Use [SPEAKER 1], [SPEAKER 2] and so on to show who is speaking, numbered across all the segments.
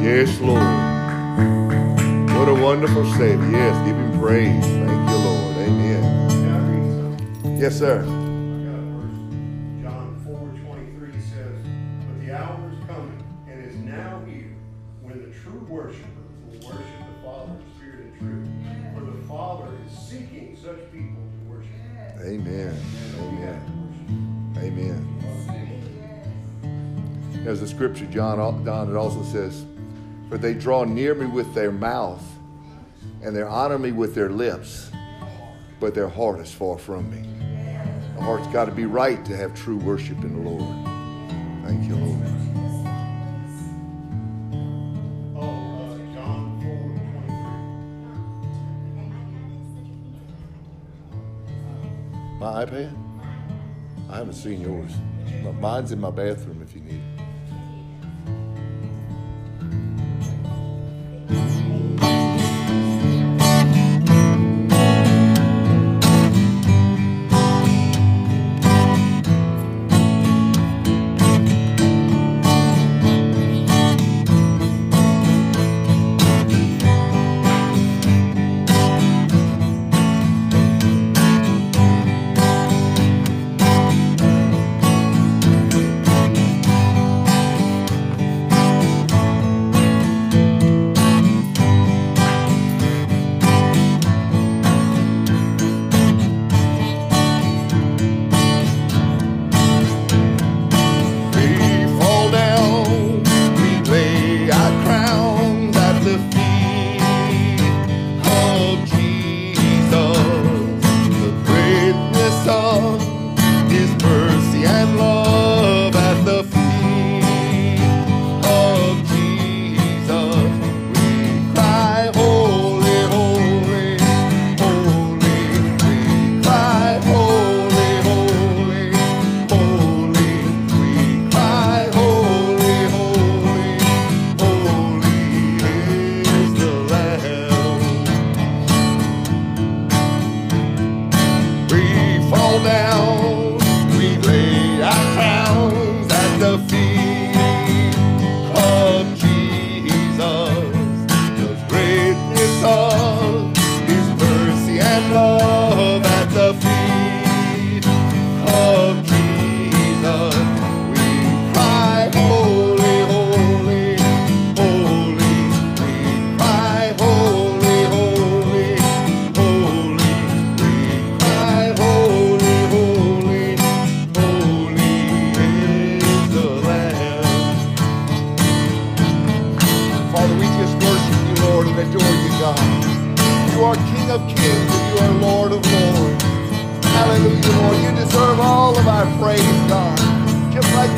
[SPEAKER 1] Yes, Lord. What a wonderful Savior. Yes, give him praise. Thank you, Lord. Amen. Yes, sir.
[SPEAKER 2] John 4:23 says, "But the hour is coming and is now here when the true worshiper will worship the Father in spirit and truth. For the Father is seeking such people to worship Him."
[SPEAKER 1] Amen. Amen. Amen. As the scripture, John, Don, it also says, For they draw near me with their mouth, and they honor me with their lips, but their heart is far from me. The heart's got to be right to have true worship in the Lord. Thank you, Lord.
[SPEAKER 2] John 4:23.
[SPEAKER 1] My iPad? I haven't seen yours. Mine's in my bathroom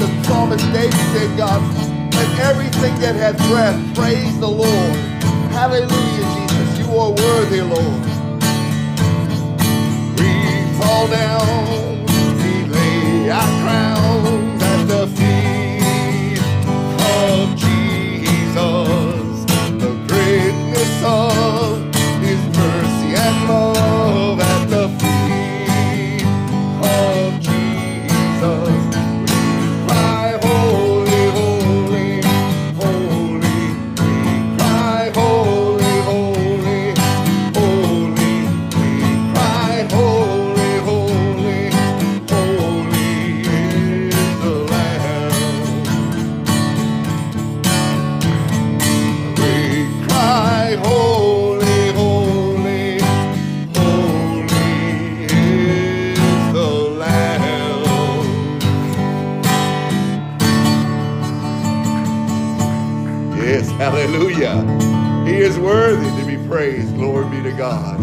[SPEAKER 1] the psalmist David said, God, let everything that hath breath praise the Lord. Hallelujah, Jesus. You are worthy, Lord. We fall down, we lay our crowns at the feet of Jesus. The greatness of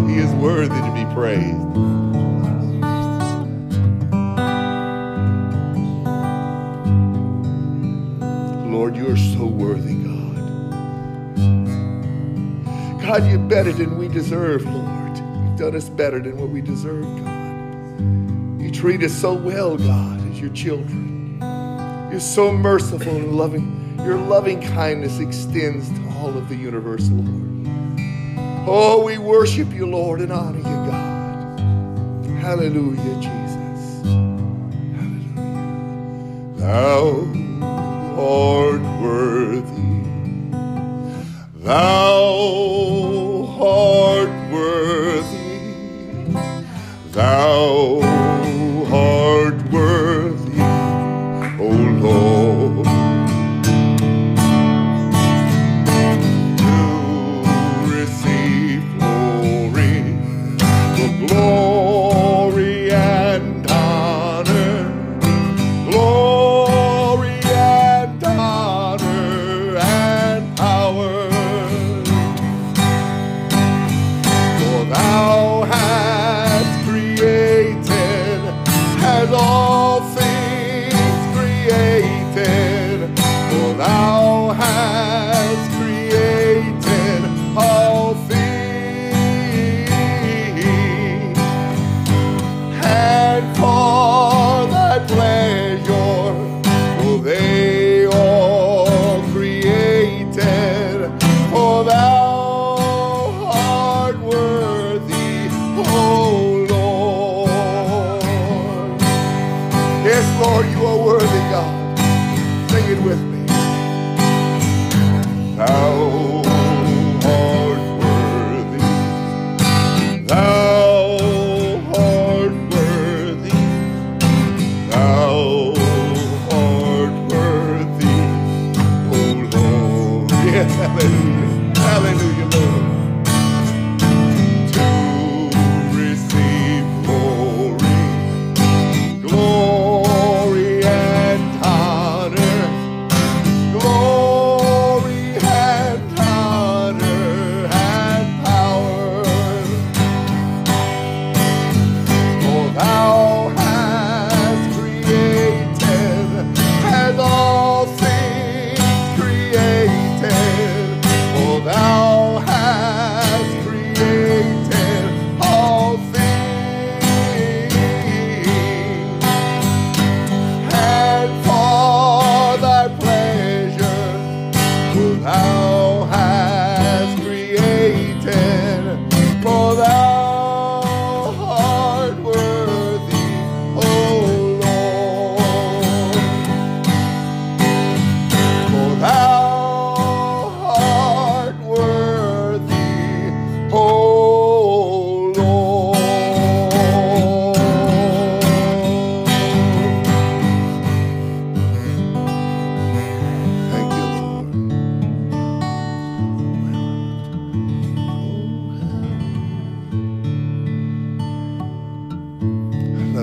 [SPEAKER 1] He is worthy to be praised. Lord, you are so worthy, God. God, you're better than we deserve, Lord. You've done us better than what we deserve, God. You treat us so well, God, as your children. You're so merciful and loving. Your loving kindness extends to all of the universe, Lord. Oh, we worship you, Lord, and honor you, God. Hallelujah, Jesus. Hallelujah. Thou art worthy, Thou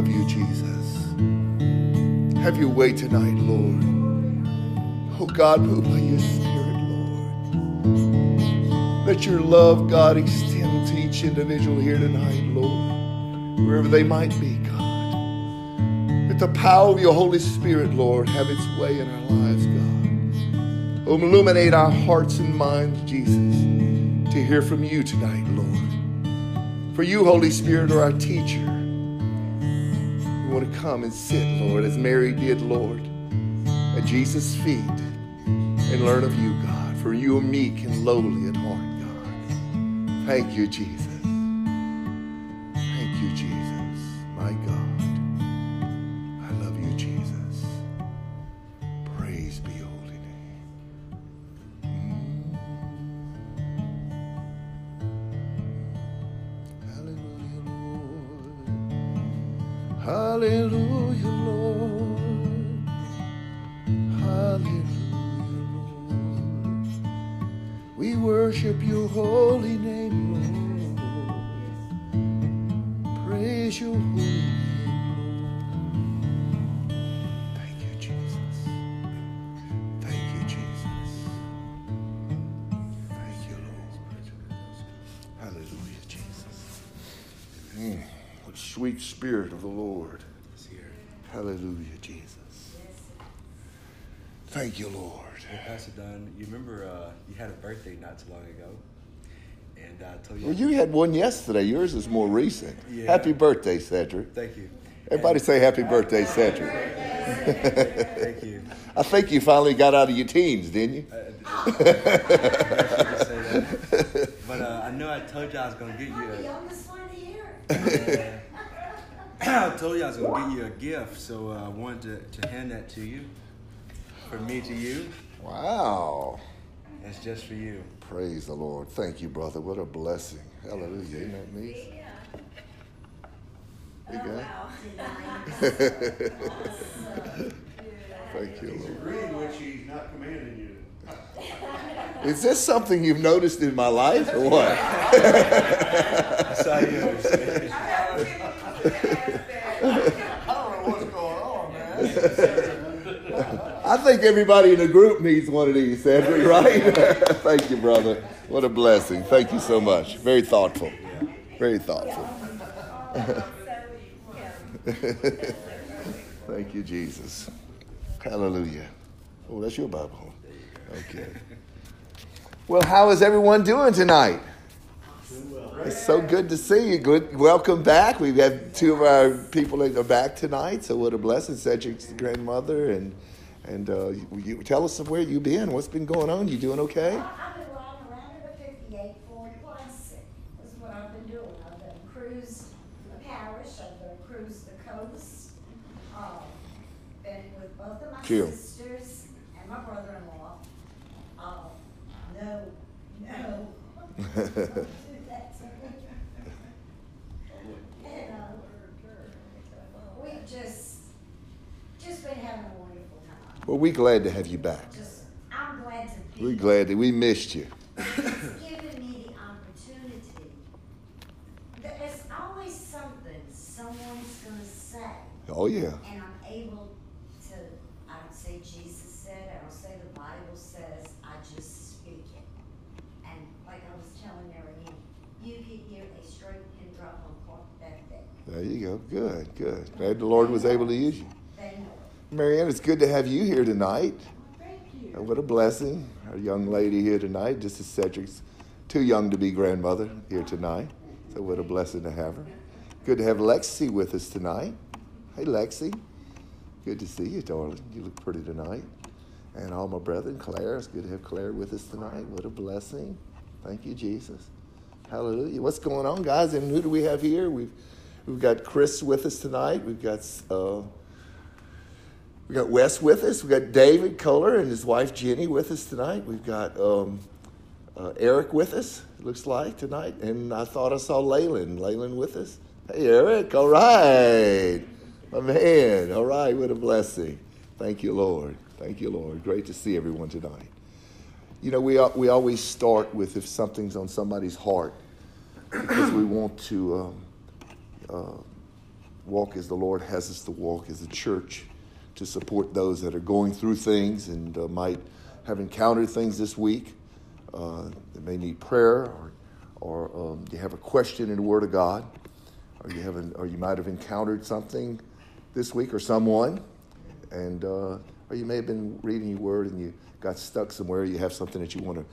[SPEAKER 1] love you, Jesus. Have your way tonight, Lord. Oh God, move by your Spirit, Lord. Let your love, God, extend to each individual here tonight, Lord, wherever they might be, God. Let the power of your Holy Spirit, Lord, have its way in our lives, God. Illuminate our hearts and minds, Jesus, to hear from you tonight, Lord. For you, Holy Spirit, are our teacher. To come and sit, Lord, as Mary did, Lord, at Jesus' feet and learn of you, God. For you are meek and lowly at heart, God. Thank you, Jesus.
[SPEAKER 3] Birthday not too long ago, and I told you.
[SPEAKER 1] Well, you had one yesterday. Yours is more recent.
[SPEAKER 3] Yeah.
[SPEAKER 1] Happy birthday, Cedric.
[SPEAKER 3] Thank you.
[SPEAKER 1] Everybody say happy birthday, Cedric.
[SPEAKER 3] Thank you.
[SPEAKER 1] I think you finally got out of your teens, didn't you?
[SPEAKER 3] I say that. But uh, I know I told you I was gonna get you.
[SPEAKER 4] I'm the
[SPEAKER 3] A,
[SPEAKER 4] youngest one here.
[SPEAKER 3] I told you I was gonna get you a gift, so uh, I wanted to, to hand that to you, from me to you.
[SPEAKER 1] Wow.
[SPEAKER 3] And It's just for you.
[SPEAKER 1] Praise the Lord. Thank you, brother. What a blessing. Hallelujah. Isn't that neat? Big
[SPEAKER 4] Oh, wow.
[SPEAKER 1] Thank you, Lord.
[SPEAKER 2] agreeing with you, he's not commanding you.
[SPEAKER 1] Is this something you've noticed in my life or what?
[SPEAKER 3] I saw you.
[SPEAKER 5] I don't know what's going on, man.
[SPEAKER 1] I think everybody in the group needs one of these, Cedric, right? Thank you, brother. What a blessing. Thank you so much. Very thoughtful. Very thoughtful. Thank you, Jesus. Hallelujah. Oh, that's your Bible. Okay. Well, how is everyone doing tonight? It's so good to see you. Good, welcome back. We've had two of our people that are back tonight. So what a blessing, Cedric's grandmother, and and uh, you, you tell us where you've been. What's been going on? You doing okay?
[SPEAKER 4] Well, I've been riding around in a fifty-eight Ford Classic. This is what I've been doing. I've done cruise the parish, I've done cruise the coast. Uh, been with both of my
[SPEAKER 1] Jill.
[SPEAKER 4] sisters and my brother-in-law. Uh, no, no. Don't do that. And, uh, we just, just been having a wonderful time.
[SPEAKER 1] Well, we're glad to have you back.
[SPEAKER 4] Just, I'm glad to be.
[SPEAKER 1] We're glad that we missed you.
[SPEAKER 4] It's given me the opportunity. There's always something someone's gonna say,
[SPEAKER 1] Oh yeah.
[SPEAKER 4] and I'm able to, I don't say Jesus said, I don't say the Bible says, I just speak it. And like I was telling Marianne, you could hear a straight pin drop on clock that day.
[SPEAKER 1] There you go. Good, good. Glad the Lord was able to use you.
[SPEAKER 4] They know it.
[SPEAKER 1] Marianne, it's good to have you here tonight.
[SPEAKER 4] Thank you.
[SPEAKER 1] What a blessing. Our young lady here tonight, just as Cedric's too young to be grandmother here tonight. So what a blessing to have her. Good to have Lexi with us tonight. Hey, Lexi. Good to see you, darling. You look pretty tonight. And all my brethren, Claire. It's good to have Claire with us tonight. What a blessing. Thank you, Jesus. Hallelujah. What's going on, guys? And who do we have here? We've we've got Chris with us tonight. We've got uh, we got Wes with us. We got David Kohler and his wife Jenny with us tonight. We've got um, uh, Eric with us. It looks like tonight, and I thought I saw Leyland. Leyland with us. Hey, Eric. All right, my man. All right. What a blessing. Thank you, Lord. Thank you, Lord. Great to see everyone tonight. You know, we we always start with if something's on somebody's heart because we want to um, uh, walk as the Lord has us to walk as a church to support those that are going through things and uh, might have encountered things this week. Uh, that may need prayer, or, or um, you have a question in the Word of God, or you have, an, or you might have encountered something this week or someone, and uh, or you may have been reading your Word and you got stuck somewhere. You have something that you want to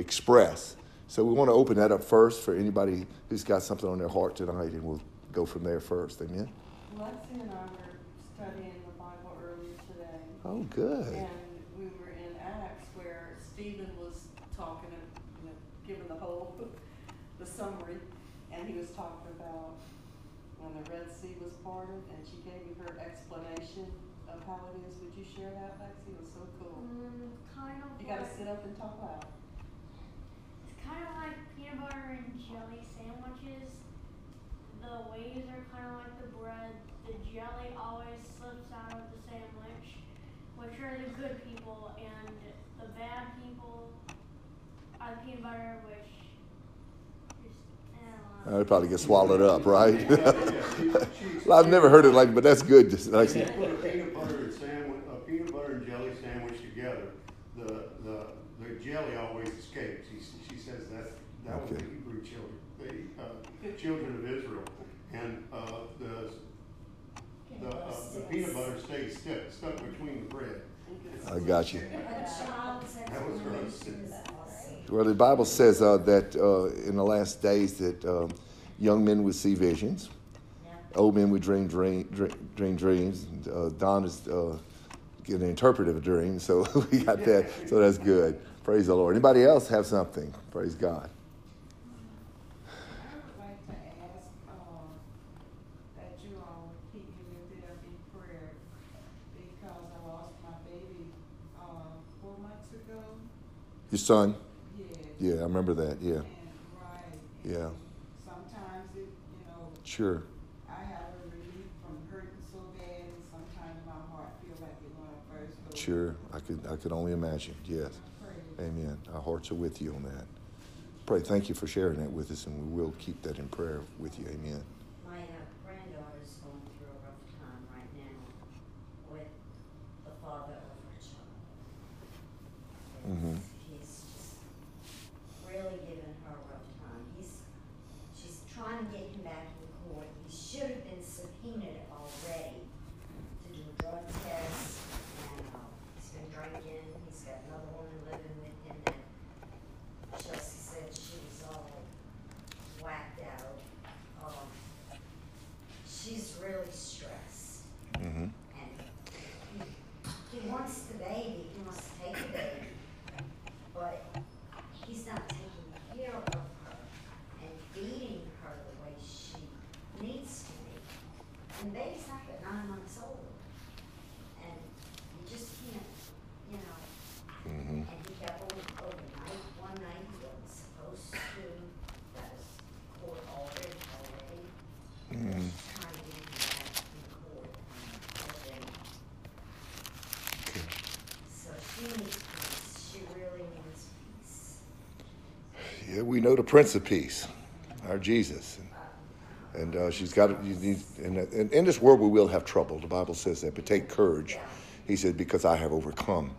[SPEAKER 1] express. So we want to open that up first for anybody who's got something on their heart tonight, and we'll go from there first. Amen.
[SPEAKER 6] And studying the Bible earlier today,
[SPEAKER 1] Oh, good.
[SPEAKER 6] and we were in Acts where Stephen was talking, and, you know, giving the whole, the summary, and he was talking about when the Red Sea was parted, and she gave you her explanation of how it is. Would you share that, Lexi? It was so cool.
[SPEAKER 7] Mm, kind of
[SPEAKER 6] You gotta sit up and talk loud.
[SPEAKER 7] it's kind of like peanut butter and jelly sandwiches. The waves are kind of like the bread. The jelly always slips out of the sandwich, which are the good people, and the bad people are the peanut butter, which just, I don't know.
[SPEAKER 1] I'd probably get swallowed up, right? Well, I've never heard it like, but that's good. Just
[SPEAKER 2] If
[SPEAKER 1] like,
[SPEAKER 2] put a peanut butter and sandwich, a peanut butter and jelly sandwich together, the, the, the jelly always escapes. She, she says that's, that was the
[SPEAKER 1] Okay.
[SPEAKER 2] Hebrew children, the, uh, children of Israel. And, uh, the, the, uh, the peanut butter stays stuck, stuck between the bread.
[SPEAKER 1] I got you.
[SPEAKER 2] That was gross.
[SPEAKER 4] explanation is awesome.
[SPEAKER 1] Well, the Bible says uh, that uh, in the last days that um, young men would see visions,
[SPEAKER 4] Yeah.
[SPEAKER 1] old men would dream dream dream, dream dreams. And, uh, Don is uh, getting an interpretive dream, so we got that. So that's good. Praise the Lord. Anybody else have something? Praise God.
[SPEAKER 6] I would like to ask, um, that you all keep me lifted up in prayer because I lost my baby, um, four months ago.
[SPEAKER 1] Your son. Yeah, I remember that. Yeah,
[SPEAKER 8] And, right.
[SPEAKER 1] yeah,
[SPEAKER 8] Sometimes it, you know,
[SPEAKER 1] sure.
[SPEAKER 8] I have a relief from hurting so bad, and sometimes my heart feel like it when I first go.
[SPEAKER 1] Sure, I could I could only imagine. Yes, Amen. Our hearts are with you on that. Pray. Thank you for sharing that with us, and we will keep that in prayer with you. Amen.
[SPEAKER 4] My uh, granddaughter's going through a rough time right now with the father of her child.
[SPEAKER 1] Mhm.
[SPEAKER 4] He's just really giving her a rough time. He's, she's trying to get him back in court. He should have been subpoenaed already to do a drug test. And, uh, he's been drinking. He's got another woman living with him that Chelsea said she was all whacked out. Um, she's really stressed.
[SPEAKER 1] Mm-hmm.
[SPEAKER 4] And he, he wants the baby, he wants to take the baby, but he's not taking care of her and feeding her the way she needs to be. And the baby's not but nine months old. And you just can't, you know,
[SPEAKER 1] Mm-hmm.
[SPEAKER 4] and he got over overnight, one night he wasn't supposed to, that was court ordered already.
[SPEAKER 1] Mhm.
[SPEAKER 4] Just trying to get him back in court, and
[SPEAKER 1] Okay.
[SPEAKER 4] so she needs peace, she really needs peace.
[SPEAKER 1] Yeah, we know the Prince of Peace, our Jesus. And uh, she's got. And, and in this world we will have trouble. The Bible says that, but take courage. He said, because I have overcome.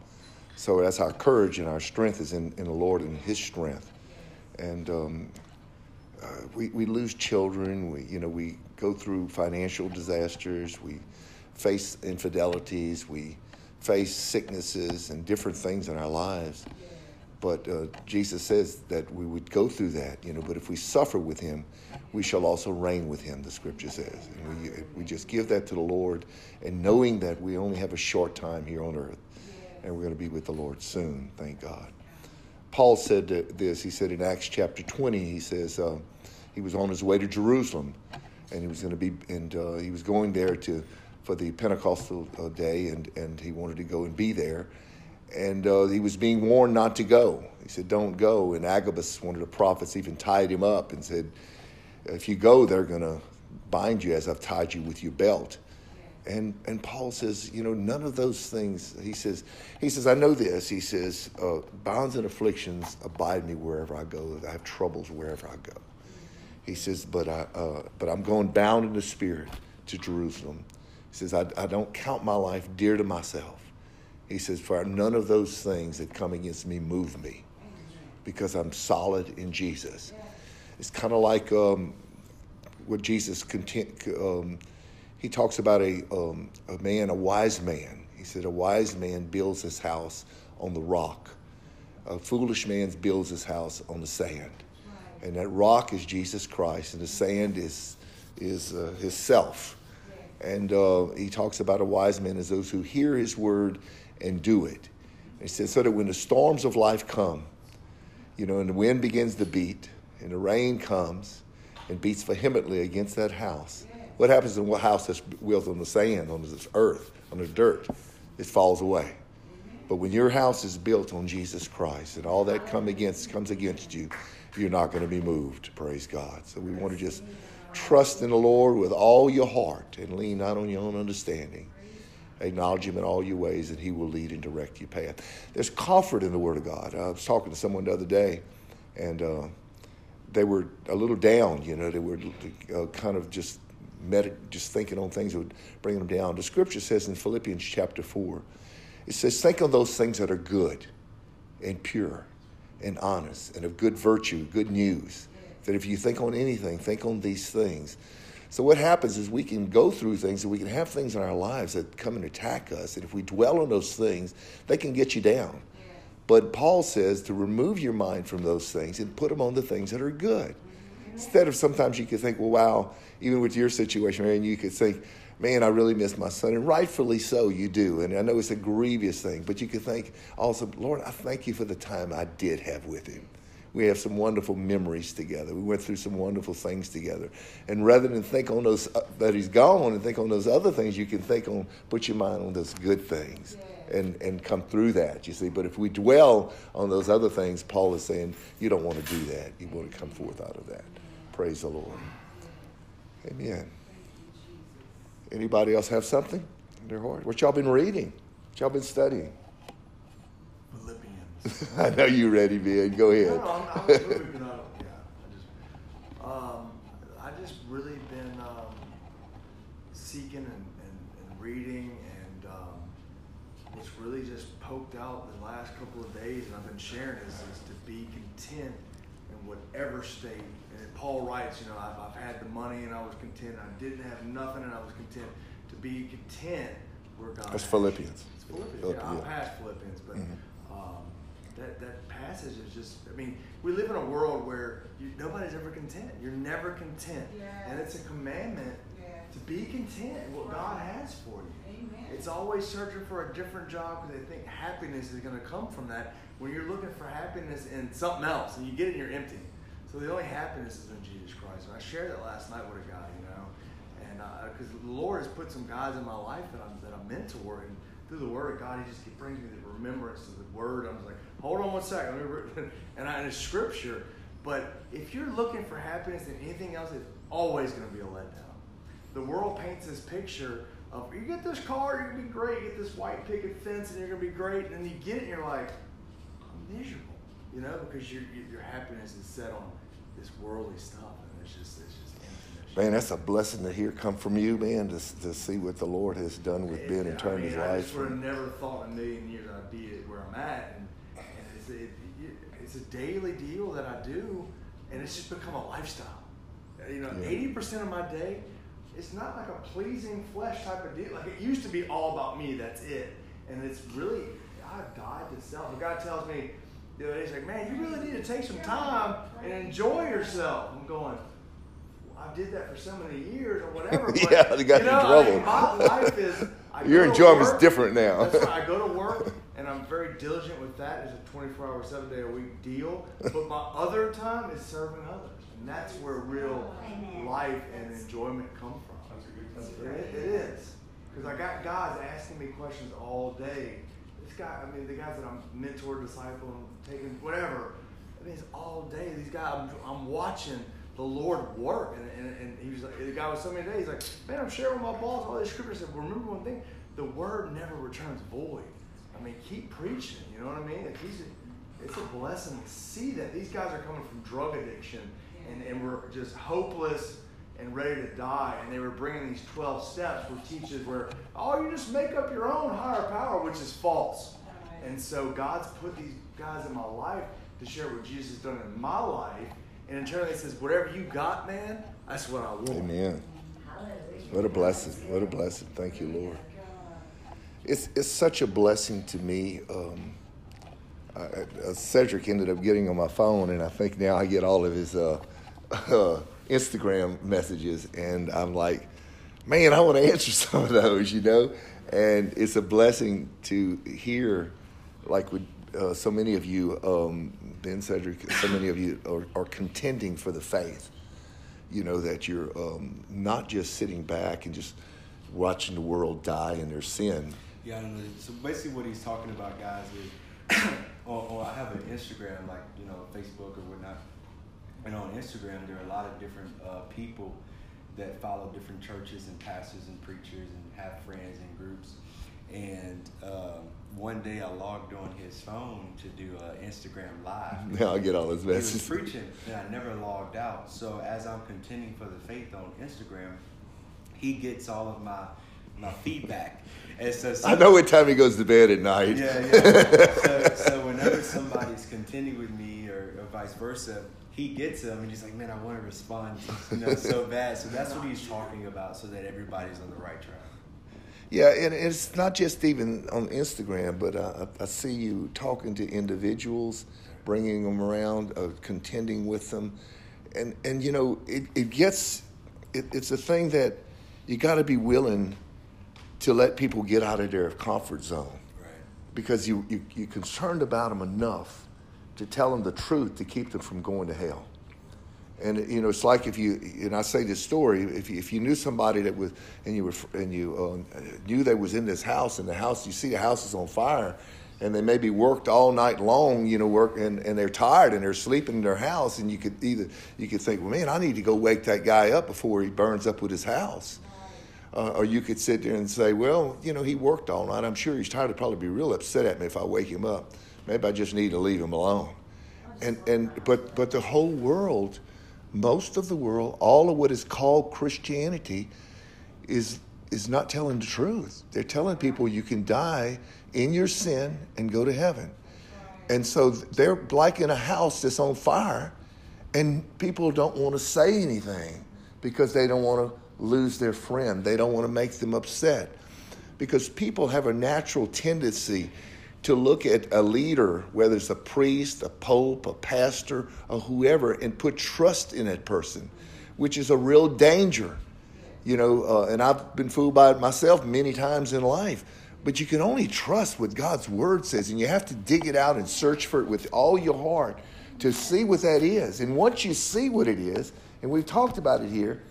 [SPEAKER 1] So that's our courage and our strength is in, in the Lord and His strength. And um, uh, we, we lose children. We, you know, we go through financial disasters. We face infidelities. We face sicknesses and different things in our lives. But uh, Jesus says that we would go through that, you know. But if we suffer with Him, we shall also reign with Him. The Scripture says, and we we just give that to the Lord, and knowing that we only have a short time here on earth, and we're going to be with the Lord soon. Thank God. Paul said this. He said in Acts chapter 20, he says uh, he was on his way to Jerusalem, and he was going to be, and uh, he was going there to for the Pentecostal uh, day, and and he wanted to go and be there, and uh, he was being warned not to go. He said, "Don't go." And Agabus, one of the prophets, even tied him up and said, "If you go, they're going to bind you as I've tied you with your belt." And and Paul says, you know, none of those things. He says, he says, I know this. He says, uh, bonds and afflictions abide me wherever I go. I have troubles wherever I go. He says, but I, uh, but I'm going bound in the spirit to Jerusalem. He says, I, I don't count my life dear to myself. He says, for none of those things that come against me move me, because I'm solid in Jesus. It's kind of like um, what Jesus content. Um, he talks about a, um, a man, a wise man. He said, A wise man builds his house on the rock. A foolish man builds his house on the sand. And that rock is Jesus Christ, and the sand is, is uh, his self. And uh, he talks about a wise man as those who hear his word and do it. he says, So that when the storms of life come, you know, and the wind begins to beat, and the rain comes and beats vehemently against that house. What happens in a house that's built on the sand, on this earth, on the dirt? It falls away. But when your house is built on Jesus Christ and all that come against comes against you, you're not going to be moved. Praise God. So we want to just trust in the Lord with all your heart and lean not on your own understanding. Acknowledge Him in all your ways, and He will lead and direct your path. There's comfort in the Word of God. I was talking to someone the other day, and uh, they were a little down. You know, they were uh, kind of just med- just thinking on things that would bring them down. The Scripture says in Philippians chapter four, it says, "Think on those things that are good, and pure, and honest, and of good virtue, good news. That if you think on anything, think on these things." So what happens is we can go through things and we can have things in our lives that come and attack us. And if we dwell on those things, they can get you down. But Paul says to remove your mind from those things and put them on the things that are good. Instead of sometimes you could think, well, wow, even with your situation, Marion, you could think, man, I really miss my son. And rightfully so, you do. And I know it's a grievous thing, but you could think also, Lord, I thank you for the time I did have with him. We have some wonderful memories together. We went through some wonderful things together. And rather than think on those uh, that he's gone and think on those other things, you can think on, put your mind on those good things and, and come through that, you see. But if we dwell on those other things, Paul is saying you don't want to do that. You want to come forth out of that. Praise the Lord. Amen. Anybody else have something in their heart? What y'all been reading? What y'all been studying?
[SPEAKER 5] Philippians.
[SPEAKER 1] I know you're ready, man. Go ahead.
[SPEAKER 5] No, I'm, I'm moving. Yeah, I just, um, I just really been um, seeking and, and, and reading, and um, what's really just poked out the last couple of days, and I've been sharing is, is to be content in whatever state. And Paul writes, you know, I've, I've had the money and I was content. I didn't have nothing and I was content. To be content where God.
[SPEAKER 1] That's Philippians.
[SPEAKER 5] It's Philippians.
[SPEAKER 1] Philippi-
[SPEAKER 5] yeah, I'm
[SPEAKER 1] yeah.
[SPEAKER 5] past Philippians, but
[SPEAKER 1] Mhm.
[SPEAKER 5] um, that that passage is just. I mean, we live in a world where you, nobody's ever content. You're never content, and it's a commandment
[SPEAKER 8] Yes.
[SPEAKER 5] to be content in what God has for you.
[SPEAKER 8] Amen.
[SPEAKER 5] It's always searching for a different job because they think happiness is going to come from that. When you're looking for happiness in something else and you get it and you're empty. So the only happiness is in Jesus Christ. And I shared that last night with a guy, you know, and uh, because the Lord has put some guys in my life that I'm that I'm mentor, and through the Word of God, He just brings me the remembrance of the Word. I'm like, hold on one second, let me re-" and I, and it's Scripture. But if you're looking for happiness in anything else, it's always going to be a letdown. The world paints this picture of you get this car, you're gonna be great. You get this white picket fence, and you're gonna be great. And then you get it, and you're like, I'm miserable, you know, because your your happiness is set on this worldly stuff, and it's just it's just emptiness.
[SPEAKER 1] Man, that's a blessing to hear come from you, man, to, to see what the Lord has done with Ben and
[SPEAKER 5] I
[SPEAKER 1] turned
[SPEAKER 5] mean,
[SPEAKER 1] his
[SPEAKER 5] I
[SPEAKER 1] life.
[SPEAKER 5] just would have never thought in a million years I'd be where I'm at, and, and it's, it, it- it's a daily deal that I do, and it's just become a lifestyle. You know,
[SPEAKER 1] Yeah.
[SPEAKER 5] eighty percent of my day, it's not like a pleasing flesh type of deal. Like it used to be all about me. That's it, and it's really I've died to self. A guy tells me the other day, he's like, "Man, you really need to take some time and enjoy yourself." I'm going. I did that for so many years or whatever. But,
[SPEAKER 1] Yeah, they got
[SPEAKER 5] you know,
[SPEAKER 1] in
[SPEAKER 5] I mean,
[SPEAKER 1] trouble.
[SPEAKER 5] my life is. I
[SPEAKER 1] Your
[SPEAKER 5] go to
[SPEAKER 1] enjoyment's
[SPEAKER 5] work,
[SPEAKER 1] different now.
[SPEAKER 5] That's right. I go to work and I'm very diligent with that. It's a 24 hour, seven day a week deal. But my other time is serving others. And that's where real life and enjoyment come from.
[SPEAKER 2] That's a good
[SPEAKER 5] It, it is. Because I got guys asking me questions all day. This guy, I mean, the guys that I'm mentor, disciple, taking whatever. I mean, it's all day. These guys, I'm, I'm watching the Lord work. And, and, and he was like, the guy was so many days, he's like, man, I'm sharing my boss all these scriptures. Said, remember one thing, the word never returns void. I mean, keep preaching. You know what I mean? If he's, it's a blessing to see that these guys are coming from drug addiction and, and we're just hopeless and ready to die. And they were bringing these 12 steps where teaches where, oh, you just make up your own higher power, which is false. And so God's put these guys in my life to share what Jesus has done in my life. And internally he says, whatever you got, man, that's what I want.
[SPEAKER 1] Amen. What a blessing. What a blessing. Thank you, Lord. It's, it's such a blessing to me. Um, I, Cedric ended up getting on my phone, and I think now I get all of his uh, uh, Instagram messages, and I'm like, man, I want to answer some of those, you know? And it's a blessing to hear, like with uh, so many of you, um, Ben Cedric, so many of you are, are contending for the faith you know that you're um, not just sitting back and just watching the world die in their sin
[SPEAKER 3] Yeah. So basically, what he's talking about, guys, is on, on, I have an Instagram, like you know, Facebook or whatnot, and on Instagram there are a lot of different uh, people that follow different churches and pastors and preachers and have friends and groups. And um, one day I logged on his phone to do an Instagram live.
[SPEAKER 1] now i get all those
[SPEAKER 3] He was preaching, and I never logged out. So as I'm contending for the faith on Instagram, he gets all of my my feedback. And so
[SPEAKER 1] i know what time he goes to bed at night
[SPEAKER 3] yeah, yeah. so, so whenever somebody's contending with me or, or vice versa, he gets them and he's like, man, I want to respond, you know, so bad. So that's what he's talking about, so that everybody's on the right track.
[SPEAKER 1] Yeah and it's not just even on instagram but uh, I, I see you talking to individuals bringing them around uh, contending with them and and you know it, it gets it, it's a thing that you got to be willing to let people get out of their comfort zone
[SPEAKER 3] Right.
[SPEAKER 1] because you, you, you're concerned about them enough to tell them the truth to keep them from going to hell. And you know, it's like if you and I say this story, if you, if you knew somebody that was and you were and you uh, knew they was in this house and the house you see the house is on fire, and they maybe worked all night long, you know, work and, and they're tired and they're sleeping in their house, and you could either you could think, well, man, I need to go wake that guy up before he burns up with his house. Uh, or you could sit there and say, well, you know, he worked all night. I'm sure he's tired. He'd probably be real upset at me if I wake him up. Maybe I just need to leave him alone. And and but but the whole world, most of the world, all of what is called Christianity, is is not telling the truth. They're telling people you can die in your sin and go to heaven. And so they're like in a house that's on fire, and people don't want to say anything because they don't want to lose their friend. They don't want to make them upset. Because people have a natural tendency to look at a leader, whether it's a priest, a pope, a pastor, or whoever, and put trust in that person, which is a real danger. You know, uh, and I've been fooled by it myself many times in life. But you can only trust what God's word says, and you have to dig it out and search for it with all your heart to see what that is. And once you see what it is, and we've talked about it here,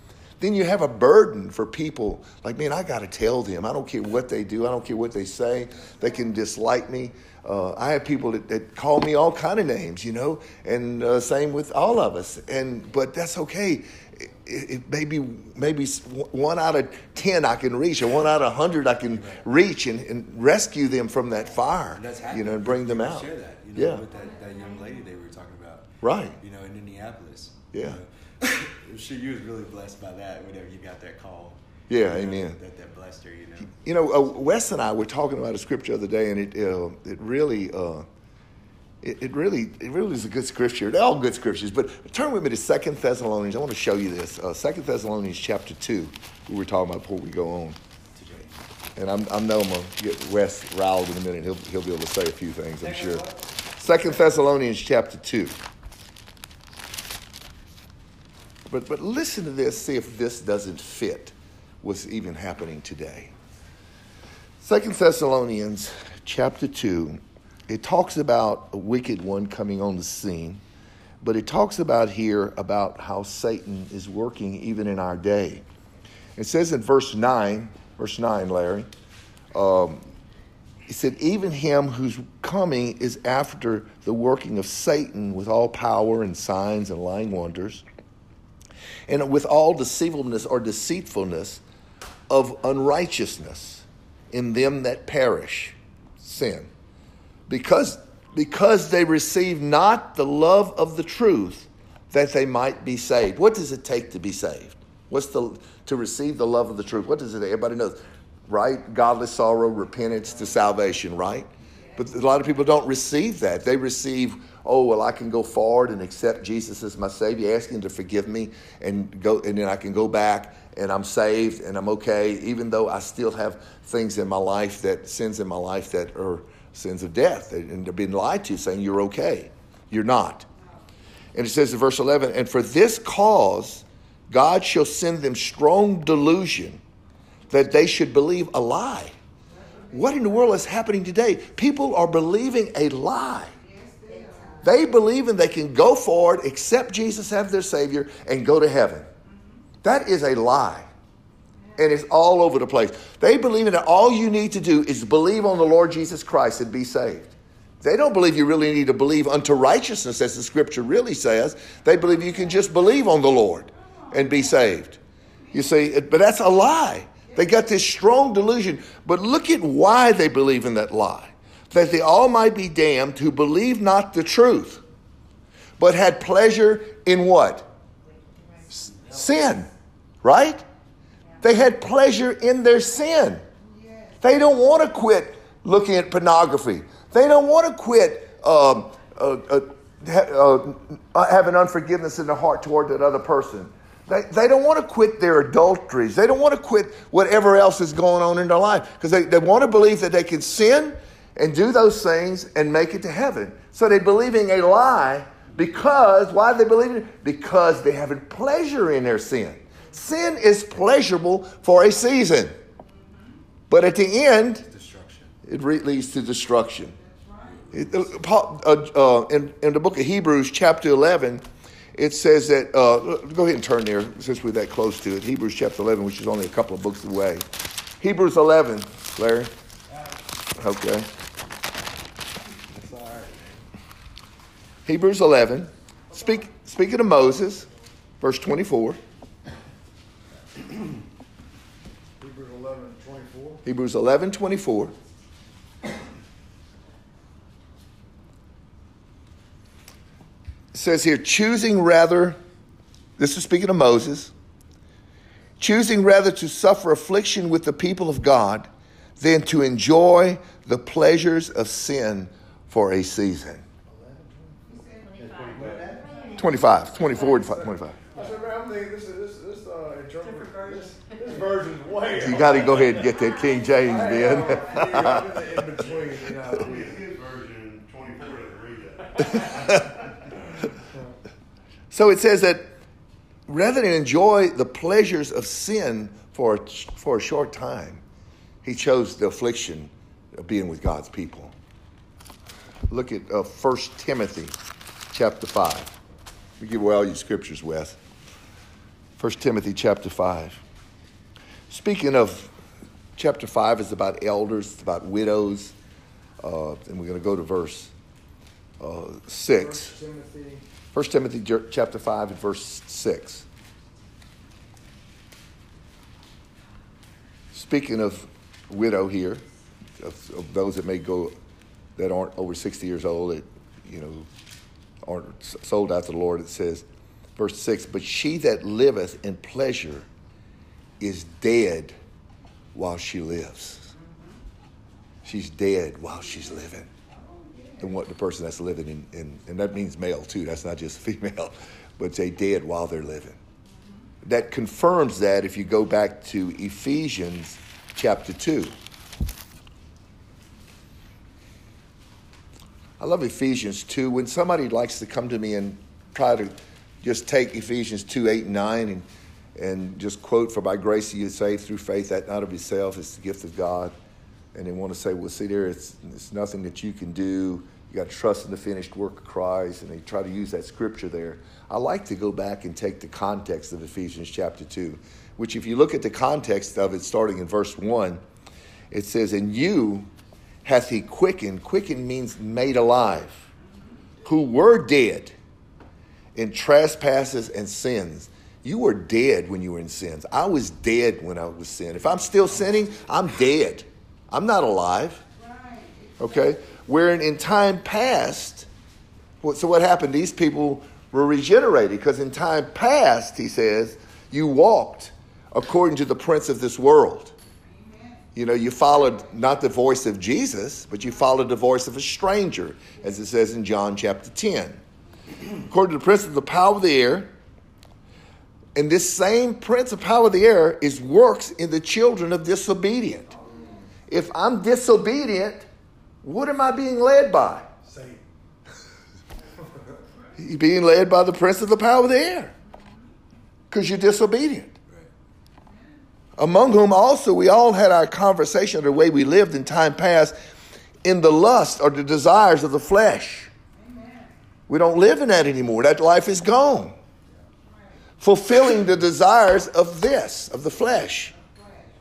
[SPEAKER 1] then you have a burden for people like, man, I got to tell them. I don't care what they do. I don't care what they say. They can dislike me. Uh, I have people that, that, call me all kind of names, you know, and uh, same with all of us. And but that's okay. It, it maybe maybe one out of ten I can reach, or one out of hundred I can reach and, and, rescue them from that fire, you know, and bring them out.
[SPEAKER 3] Share that, you know,
[SPEAKER 1] yeah.
[SPEAKER 3] with that, that young lady they were talking about,
[SPEAKER 1] right?
[SPEAKER 3] You know, in Indianapolis.
[SPEAKER 1] Yeah.
[SPEAKER 3] You know? I'm sure you was really blessed by that whenever you got that call.
[SPEAKER 1] Yeah,
[SPEAKER 3] you know,
[SPEAKER 1] amen.
[SPEAKER 3] That, that blessed her, you know.
[SPEAKER 1] You know, uh, Wes and I were talking about a scripture the other day, and it uh, it really. Uh, it, it, really, it really is a good scripture. They're all good scriptures, but turn with me to Second Thessalonians. I want to show you this. Uh, Second Thessalonians chapter two. We were talking about before we go on. And I'm, I know I'm gonna get Wes riled in a minute. He'll he'll be able to say a few things. I'm sure. Second Thessalonians chapter two. But, but listen to this, see if this doesn't fit what's even happening today. Second Thessalonians chapter 2, it talks about a wicked one coming on the scene, but it talks about here about how Satan is working even in our day. It says in verse 9, verse 9, Larry, um, he said, Even him whose coming is after the working of Satan with all power and signs and lying wonders and with all deceivableness or deceitfulness of unrighteousness in them that perish, sin, because, because they receive not the love of the truth that they might be saved. What does it take to be saved? What's the to receive the love of the truth? What does it? Everybody knows, right? Godly sorrow, repentance to salvation, right? But a lot of people don't receive that. They receive oh well i can go forward and accept jesus as my savior ask him to forgive me and go and then i can go back and i'm saved and i'm okay even though i still have things in my life that sins in my life that are sins of death and they're being lied to saying you're okay. You're not. And it says in verse 11 and for this cause god shall send them strong delusion that they should believe a lie. What in the world is happening today? People are believing a lie they believe in they can go forward, accept Jesus as their Savior, and go to heaven. That is a lie. And it's all over the place. They believe in that all you need to do is believe on the Lord Jesus Christ and be saved. They don't believe you really need to believe unto righteousness, as the scripture really says. They believe you can just believe on the Lord and be saved. You see, but that's a lie. They got this strong delusion. But look at why they believe in that lie that they all might be damned who believe not the truth, but had pleasure in what? Sin, right? They had pleasure in their sin. They don't want to quit looking at pornography. They don't want to quit um, uh, uh, uh, having unforgiveness in their heart toward that other person. They, they don't want to quit their adulteries. They don't want to quit whatever else is going on in their life because they, they want to believe that they can sin and do those things and make it to heaven. So they're believing a lie because, why are they believing it? Because they're having pleasure in their sin. Sin is pleasurable for a season, but at the end, it leads to destruction. It, uh, uh, uh, in, in the book of Hebrews, chapter 11, it says that, uh, go ahead and turn there since we're that close to it. Hebrews chapter 11, which is only a couple of books away. Hebrews 11, Larry. Okay.
[SPEAKER 3] That's all right.
[SPEAKER 1] Hebrews 11. Speak, speaking of Moses, verse 24.
[SPEAKER 5] Hebrews 11 24.
[SPEAKER 1] Hebrews 11, 24. It says here, choosing rather, this is speaking of Moses, choosing rather to suffer affliction with the people of God than to enjoy the pleasures of sin for a season. 25, 24, 25.
[SPEAKER 5] I said, man, I'm thinking this, this, this, uh, interpret, this, this version's way
[SPEAKER 1] You got to go ahead and get that King James,
[SPEAKER 5] I
[SPEAKER 1] Ben.
[SPEAKER 5] am, in between. You know,
[SPEAKER 2] His version, twenty-four doesn't read.
[SPEAKER 1] So it says that rather than enjoy the pleasures of sin for a, for a short time, he chose the affliction of being with God's people. Look at uh, 1 Timothy chapter 5. We give away all your scriptures, Wes. 1 Timothy chapter 5. Speaking of chapter 5 is about elders, it's about widows. Uh, and we're going to go to verse uh, 6.
[SPEAKER 5] First Timothy.
[SPEAKER 1] 1 Timothy chapter 5 and verse 6. Speaking of widow here, of, of those that may go that aren't over 60 years old, that you know aren't sold out to the Lord, it says, verse 6, but she that liveth in pleasure is dead while she lives. She's dead while she's living. Than what the person that's living in, in and that means male too. That's not just female but they dead while they're living. That confirms that if you go back to ephesians chapter 2 i love ephesians 2 when somebody likes to come to me and try to just take ephesians 2 8 and 9 and and just quote for by grace you are saved through faith. That not of yourself. It's the gift of god. And they want to say, well, see, there, it's, it's nothing that you can do. You got to trust in the finished work of Christ, and they try to use that scripture there. I like to go back and take the context of Ephesians chapter 2, which, if you look at the context of it, starting in verse 1, it says, And you hath he quickened. Quickened means made alive, who were dead in trespasses and sins. You were dead when you were in sins. I was dead when I was sin. If I'm still sinning, I'm dead. I'm not alive. Okay? Wherein in time past, so what happened? These people were regenerated because in time past, he says, you walked according to the prince of this world. You know, you followed not the voice of Jesus, but you followed the voice of a stranger, as it says in John chapter 10. According to the prince of the power of the air, and this same prince of power of the air is works in the children of disobedient. If I'm disobedient, what am I being led by?
[SPEAKER 5] Satan.
[SPEAKER 1] You're being led by the prince of the power of the air because you're disobedient. Among whom also we all had our conversation of the way we lived in time past in the lust or the desires of the flesh. We don't live in that anymore. That life is gone. Fulfilling the desires of this, of the flesh,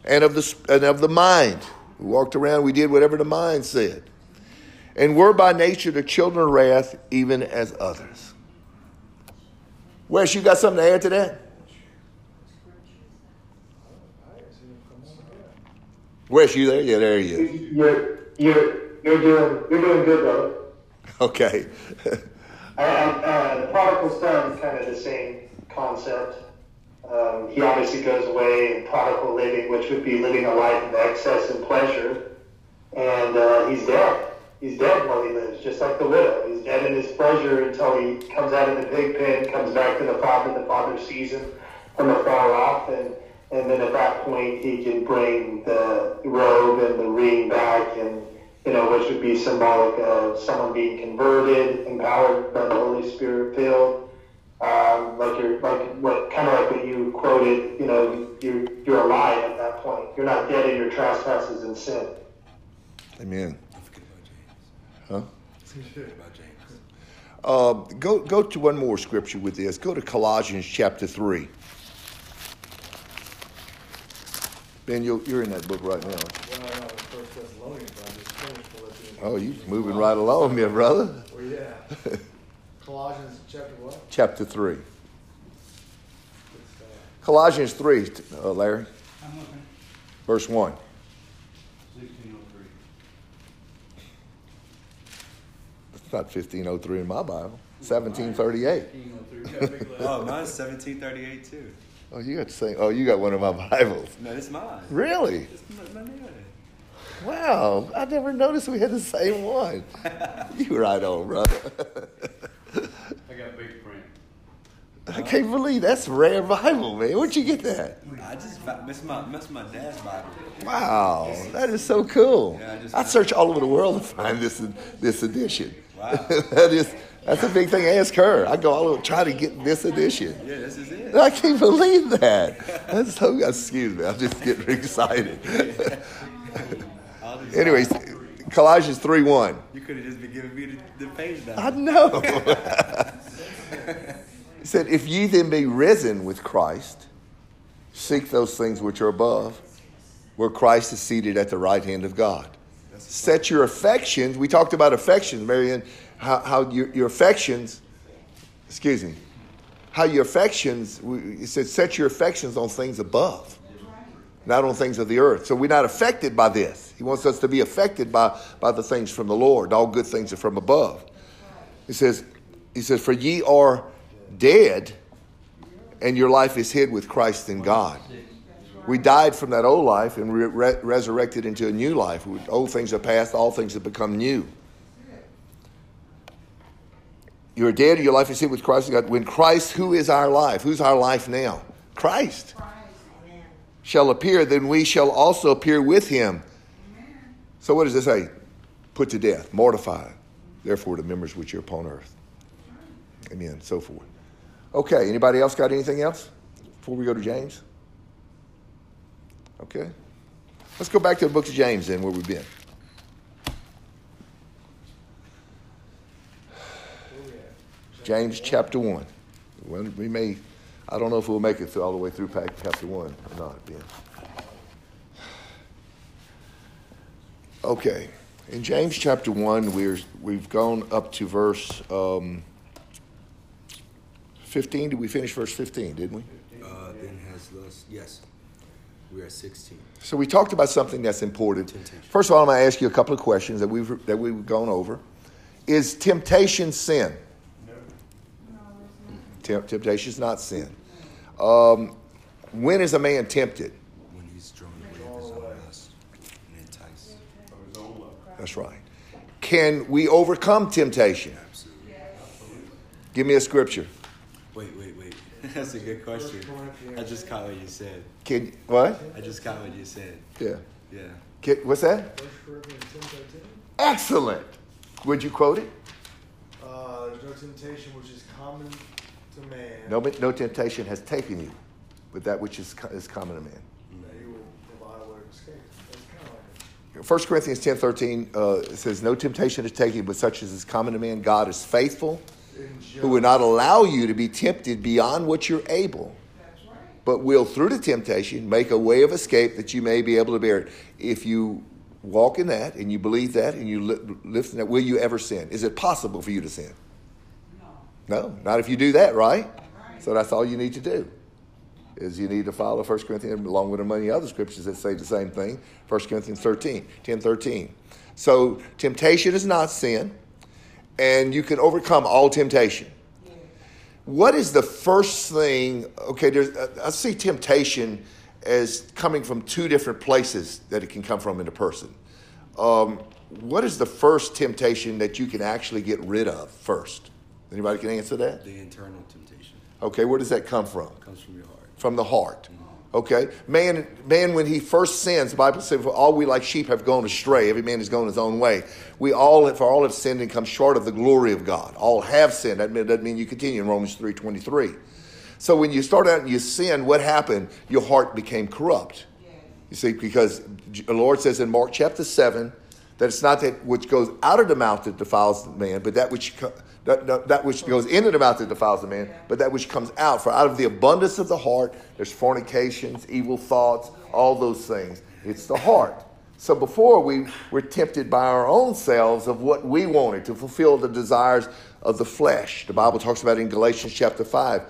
[SPEAKER 1] and of the, and of the mind. We walked around, we did whatever the mind said. And were by nature the children of wrath, even as others. Wes, you got something to add to that? Wes, you there? Yeah, there he is.
[SPEAKER 9] You're you're you're doing you're doing good, brother.
[SPEAKER 1] Okay.
[SPEAKER 9] I, I, uh, the prodigal son is kind of the same concept. Um, he obviously goes away in prodigal living, which would be living a life of excess and pleasure, and uh, he's dead. He's dead while he lives, just like the widow. He's dead in his pleasure until he comes out of the pig pen, comes back to the father. The father sees him from afar off, and and then at that point he can bring the robe and the ring back, and you know, which would be symbolic of someone being converted, empowered by the Holy Spirit, filled. Um, like you're like what kind of like what you quoted. You know, you're you're alive at that point. You're not dead in your trespasses and sin.
[SPEAKER 1] Amen.
[SPEAKER 3] Don't forget about James.
[SPEAKER 1] Huh?
[SPEAKER 3] Forget about James.
[SPEAKER 1] Uh, go, go to one more scripture with this. Go to Colossians chapter 3. Ben, you're, you're in that book right now.
[SPEAKER 5] Well, I know, First Thessalonians, I just finished Philippians.
[SPEAKER 1] Oh, you're moving right along, my brother.
[SPEAKER 5] Well, yeah. Colossians chapter what?
[SPEAKER 1] Chapter 3. Colossians 3, uh, Larry,
[SPEAKER 10] I'm looking.
[SPEAKER 1] verse 1.
[SPEAKER 10] Sixteen oh three.
[SPEAKER 1] It's not 1503 in my Bible. 1738.
[SPEAKER 10] Sixteen oh three. You got a big letter.
[SPEAKER 3] Oh, mine's 1738 too.
[SPEAKER 1] Oh, you got the same. Oh, you got one of my Bibles.
[SPEAKER 3] No, it's mine.
[SPEAKER 1] Really?
[SPEAKER 3] It's my, my name.
[SPEAKER 1] Wow. I never noticed we had the same one. you right on, brother.
[SPEAKER 10] I got a big print.
[SPEAKER 1] I can't believe that's rare Bible, man. Where'd you get that?
[SPEAKER 3] I just found, that's my that's my dad's Bible.
[SPEAKER 1] Wow, that is so cool.
[SPEAKER 3] Yeah, I just-
[SPEAKER 1] I search all over the world to find this this edition.
[SPEAKER 3] Wow.
[SPEAKER 1] that is that's a big thing. Ask her. I go all over try to get this edition.
[SPEAKER 3] Yeah, this is it.
[SPEAKER 1] I can't believe that. That's so. Excuse me. I'm just getting excited. Anyways, Colossians three one.
[SPEAKER 3] you could have just been giving me the, the page
[SPEAKER 1] I know. he said, If ye then be risen with Christ, seek those things which are above, where Christ is seated at the right hand of God. Set your affections, we talked about affections, Marion, how, how your, your affections, excuse me, how your affections, he said, set your affections on things above, not on things of the earth. So we're not affected by this. He wants us to be affected by, by the things from the Lord. All good things are from above. He says, he says, For ye are dead, and your life is hid with Christ in God. We died from that old life and re- resurrected into a new life. Old things are past, all things have become new. You're dead, your life is hid with Christ in God. When Christ, who is our life? Who's our life now? Christ
[SPEAKER 4] Amen.
[SPEAKER 1] shall appear, then we shall also appear with him. Amen. So what does it say? Put to death, mortify, therefore the members which are upon earth. Amen. So forth. Okay, anybody else got anything else before we go to James? Okay. Let's go back to the book of James then, where we've been.
[SPEAKER 5] Where we at?
[SPEAKER 1] James chapter 1. Well, we may, I don't know if we'll make it through all the way through chapter 1 or not, Ben. Okay. In James chapter 1, we're, we've gone up to verse um, 15. Did we finish verse 15, didn't we?
[SPEAKER 3] Uh, then has lust. Yes, we are 16.
[SPEAKER 1] So we talked about something that's important.
[SPEAKER 3] Temptation.
[SPEAKER 1] First of all, I'm going to ask you a couple of questions that we've, that we've gone over. Is temptation sin? Temp- temptation is not sin. Um, when is a man tempted?
[SPEAKER 3] When he's drawn away of his own lust and enticed.
[SPEAKER 1] That's right. Can we overcome temptation?
[SPEAKER 3] Absolutely.
[SPEAKER 1] Give me a scripture.
[SPEAKER 3] Wait, wait, wait. That's a good question. I just caught what you said.
[SPEAKER 1] Can what?
[SPEAKER 3] I just caught what you said.
[SPEAKER 1] Yeah.
[SPEAKER 3] Yeah.
[SPEAKER 1] Can, what's that?
[SPEAKER 5] First Corinthians ten thirteen.
[SPEAKER 1] Excellent. Would you quote it?
[SPEAKER 5] Uh, there's no temptation which is common to man.
[SPEAKER 1] No, no temptation has taken you, but that which is, is common to man.
[SPEAKER 5] That he will provide a way of escape. That's kind of like
[SPEAKER 1] 1 Corinthians ten thirteen uh, says, No temptation is taken, you, but such as is common to man. God is faithful, who will not allow you to be tempted beyond what you're able, but will, through the temptation, make a way of escape that you may be able to bear it. If you walk in that and you believe that and you li- live in that, will you ever sin? Is it possible for you to sin? No, not if you do that, right? So that's all you need to do. Is you need to follow 1 Corinthians along with many other scriptures that say the same thing. 1 Corinthians 13, 10, 13. So temptation is not sin, and you can overcome all temptation. What is the first thing? Okay, there's, I see temptation as coming from two different places that it can come from in a person. Um, what is the first temptation that you can actually get rid of first? Anybody can answer that?
[SPEAKER 3] The internal temptation
[SPEAKER 1] Okay, where does that come from?
[SPEAKER 3] comes from your heart.
[SPEAKER 1] From the heart. Mm-hmm. Okay, man, man, when he first sins, the Bible says, "For all we like sheep have gone astray; every man has gone his own way." We all, for all have sinned and come short of the glory of God. All have sinned. That mean- doesn't mean you continue in Romans three twenty three. So when you start out and you sin, what happened? Your heart became corrupt. You see, because the Lord says in Mark chapter seven that it's not that which goes out of the mouth that defiles the man, but that which that, that, which goes into the mouth that defiles the man, but that which comes out. For out of the abundance of the heart, there's fornications, evil thoughts, all those things. It's the heart. So before we were tempted by our own selves of what we wanted to fulfill the desires of the flesh. The Bible talks about in Galatians chapter 5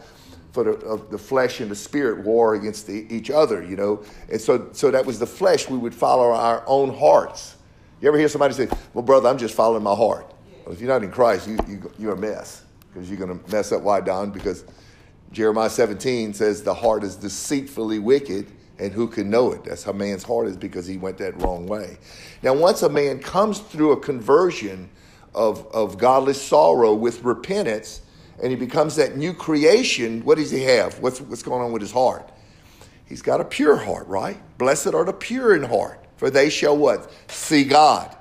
[SPEAKER 1] for the, the flesh and the spirit war against the, each other, you know. And so, so that was the flesh. We would follow our own hearts. You ever hear somebody say, Well, brother, I'm just following my heart? Well, if you're not in Christ, you, you, you're a mess because you're going to mess up. Why, Don? Because Jeremiah 17 says the heart is deceitfully wicked, and who can know it? That's how man's heart is because he went that wrong way. Now, once a man comes through a conversion of, of godless sorrow with repentance, and he becomes that new creation, what does he have? What's, what's going on with his heart? He's got a pure heart, right? Blessed are the pure in heart, for they shall what? See God.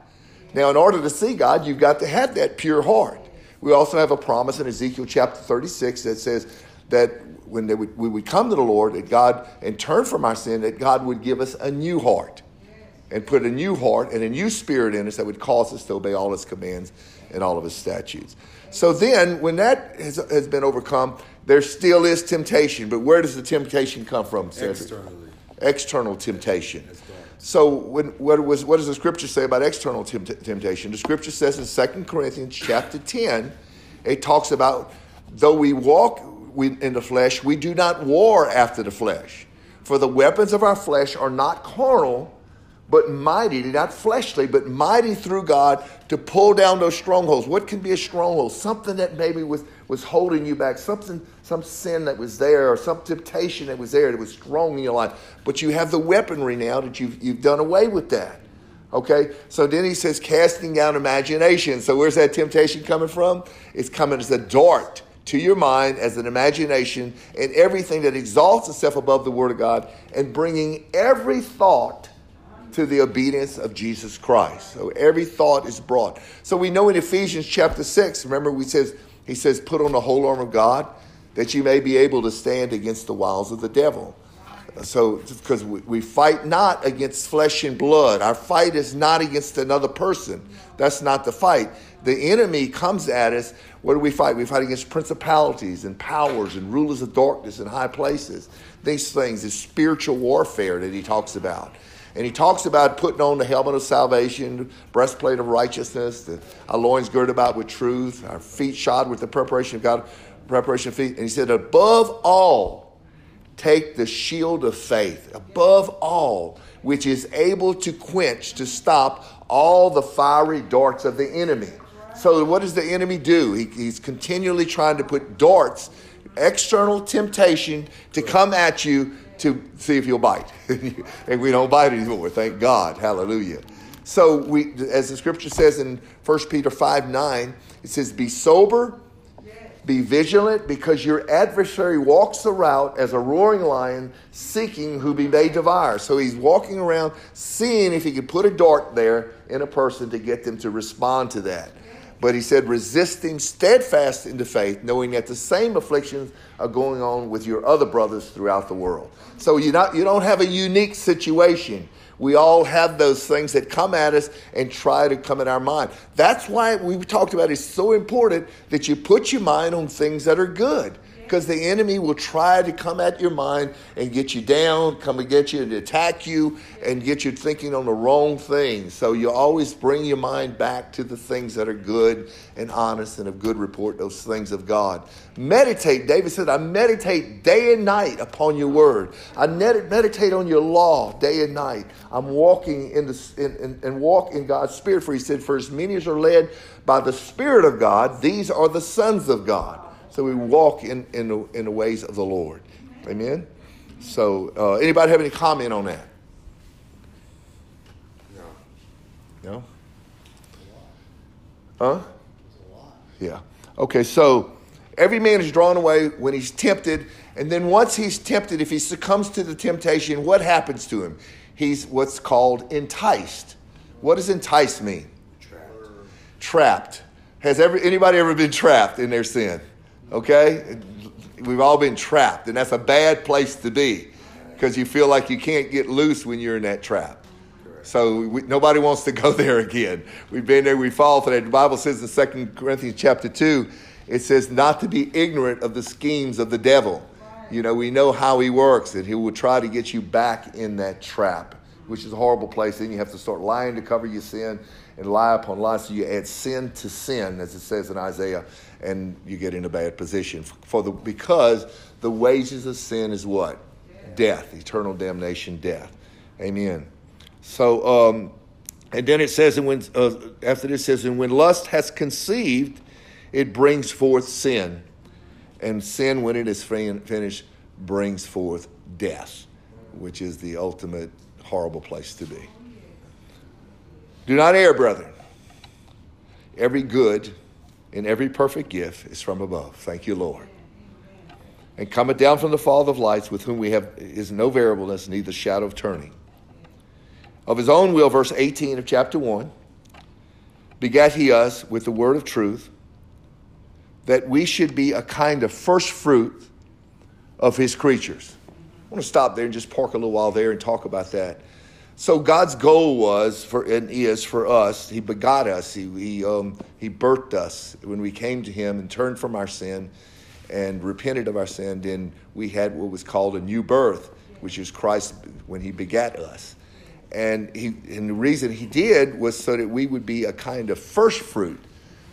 [SPEAKER 1] Now, in order to see God, you've got to have that pure heart. We also have a promise in Ezekiel chapter 36 that says that when they would, we would come to the Lord, that God, and turn from our sin, that God would give us a new heart and put a new heart and a new spirit in us that would cause us to obey all his commands and all of his statutes. So then, when that has, has been overcome, there still is temptation. But where does the temptation come from, Cedric?
[SPEAKER 3] Externally.
[SPEAKER 1] External temptation. So, when, what, was, what does the scripture say about external tempt- temptation? The scripture says in 2 Corinthians chapter 10, it talks about though we walk we, in the flesh, we do not war after the flesh. For the weapons of our flesh are not carnal, but mighty, not fleshly, but mighty through God to pull down those strongholds. What can be a stronghold? Something that maybe was, was holding you back, something, some sin that was there, or some temptation that was there that was strong in your life. But you have the weaponry now that you've, you've done away with that. Okay? So then he says, casting down imagination. So where's that temptation coming from? It's coming as a dart to your mind as an imagination and everything that exalts itself above the Word of God and bringing every thought to the obedience of Jesus Christ. So every thought is brought. So we know in Ephesians chapter 6, remember we says he says put on the whole armor of God that you may be able to stand against the wiles of the devil. So because we, we fight not against flesh and blood. Our fight is not against another person. That's not the fight. The enemy comes at us. What do we fight? We fight against principalities and powers and rulers of darkness in high places. These things is spiritual warfare that he talks about. And he talks about putting on the helmet of salvation, breastplate of righteousness, the, our loins girded about with truth, our feet shod with the preparation of God, preparation of feet. And he said, above all, take the shield of faith. Above all, which is able to quench, to stop all the fiery darts of the enemy. So, what does the enemy do? He, he's continually trying to put darts, external temptation to come at you to see if you'll bite. and we don't bite anymore, thank God. Hallelujah. So, we, as the scripture says in 1 Peter 5 9, it says, Be sober, be vigilant, because your adversary walks around as a roaring lion, seeking who be may devour. So, he's walking around seeing if he can put a dart there in a person to get them to respond to that. But he said, resisting steadfast in the faith, knowing that the same afflictions are going on with your other brothers throughout the world. So you not you don't have a unique situation. We all have those things that come at us and try to come in our mind. That's why we talked about it's so important that you put your mind on things that are good. Because the enemy will try to come at your mind and get you down, come and get you and attack you and get you thinking on the wrong things. So you always bring your mind back to the things that are good and honest and of good report, those things of God. Meditate. David said, I meditate day and night upon your word. I meditate on your law day and night. I'm walking in the in, in, and walk in God's spirit. For he said, For as many as are led by the Spirit of God, these are the sons of God. So we walk in, in, the, in the ways of the Lord. Amen? So, uh, anybody have any comment on that?
[SPEAKER 3] No.
[SPEAKER 1] No? Huh? Yeah. Okay, so every man is drawn away when he's tempted, and then once he's tempted, if he succumbs to the temptation, what happens to him? He's what's called enticed. What does entice mean?
[SPEAKER 3] Trapped.
[SPEAKER 1] Trapped. Has ever anybody ever been trapped in their sin? Okay? We've all been trapped, and that's a bad place to be because you feel like you can't get loose when you're in that trap. So we, nobody wants to go there again. We've been there, we fall for that. The Bible says in 2 Corinthians chapter 2, it says not to be ignorant of the schemes of the devil. You know, we know how he works, that he will try to get you back in that trap, which is a horrible place. Then you have to start lying to cover your sin and lie upon lie. So you add sin to sin, as it says in Isaiah, and you get in a bad position. For the because the wages of sin is what? Death, eternal damnation, death. Amen. So, um, and then it says, and when uh, after this says, and when lust has conceived, it brings forth sin, and sin, when it is fin- finished, brings forth death, which is the ultimate horrible place to be. Do not err, brethren. Every good and every perfect gift is from above. Thank you, Lord. And cometh down from the Father of lights, with whom we have is no variableness, neither shadow of turning. Of his own will, verse 18 of chapter 1, begat he us with the word of truth, that we should be a kind of first fruit of his creatures. I want to stop there and just park a little while there and talk about that. So God's goal was for and is for us. He begot us. He he, um, he birthed us when we came to Him and turned from our sin, and repented of our sin. Then we had what was called a new birth, which is Christ when He begat us. And he and the reason He did was so that we would be a kind of first fruit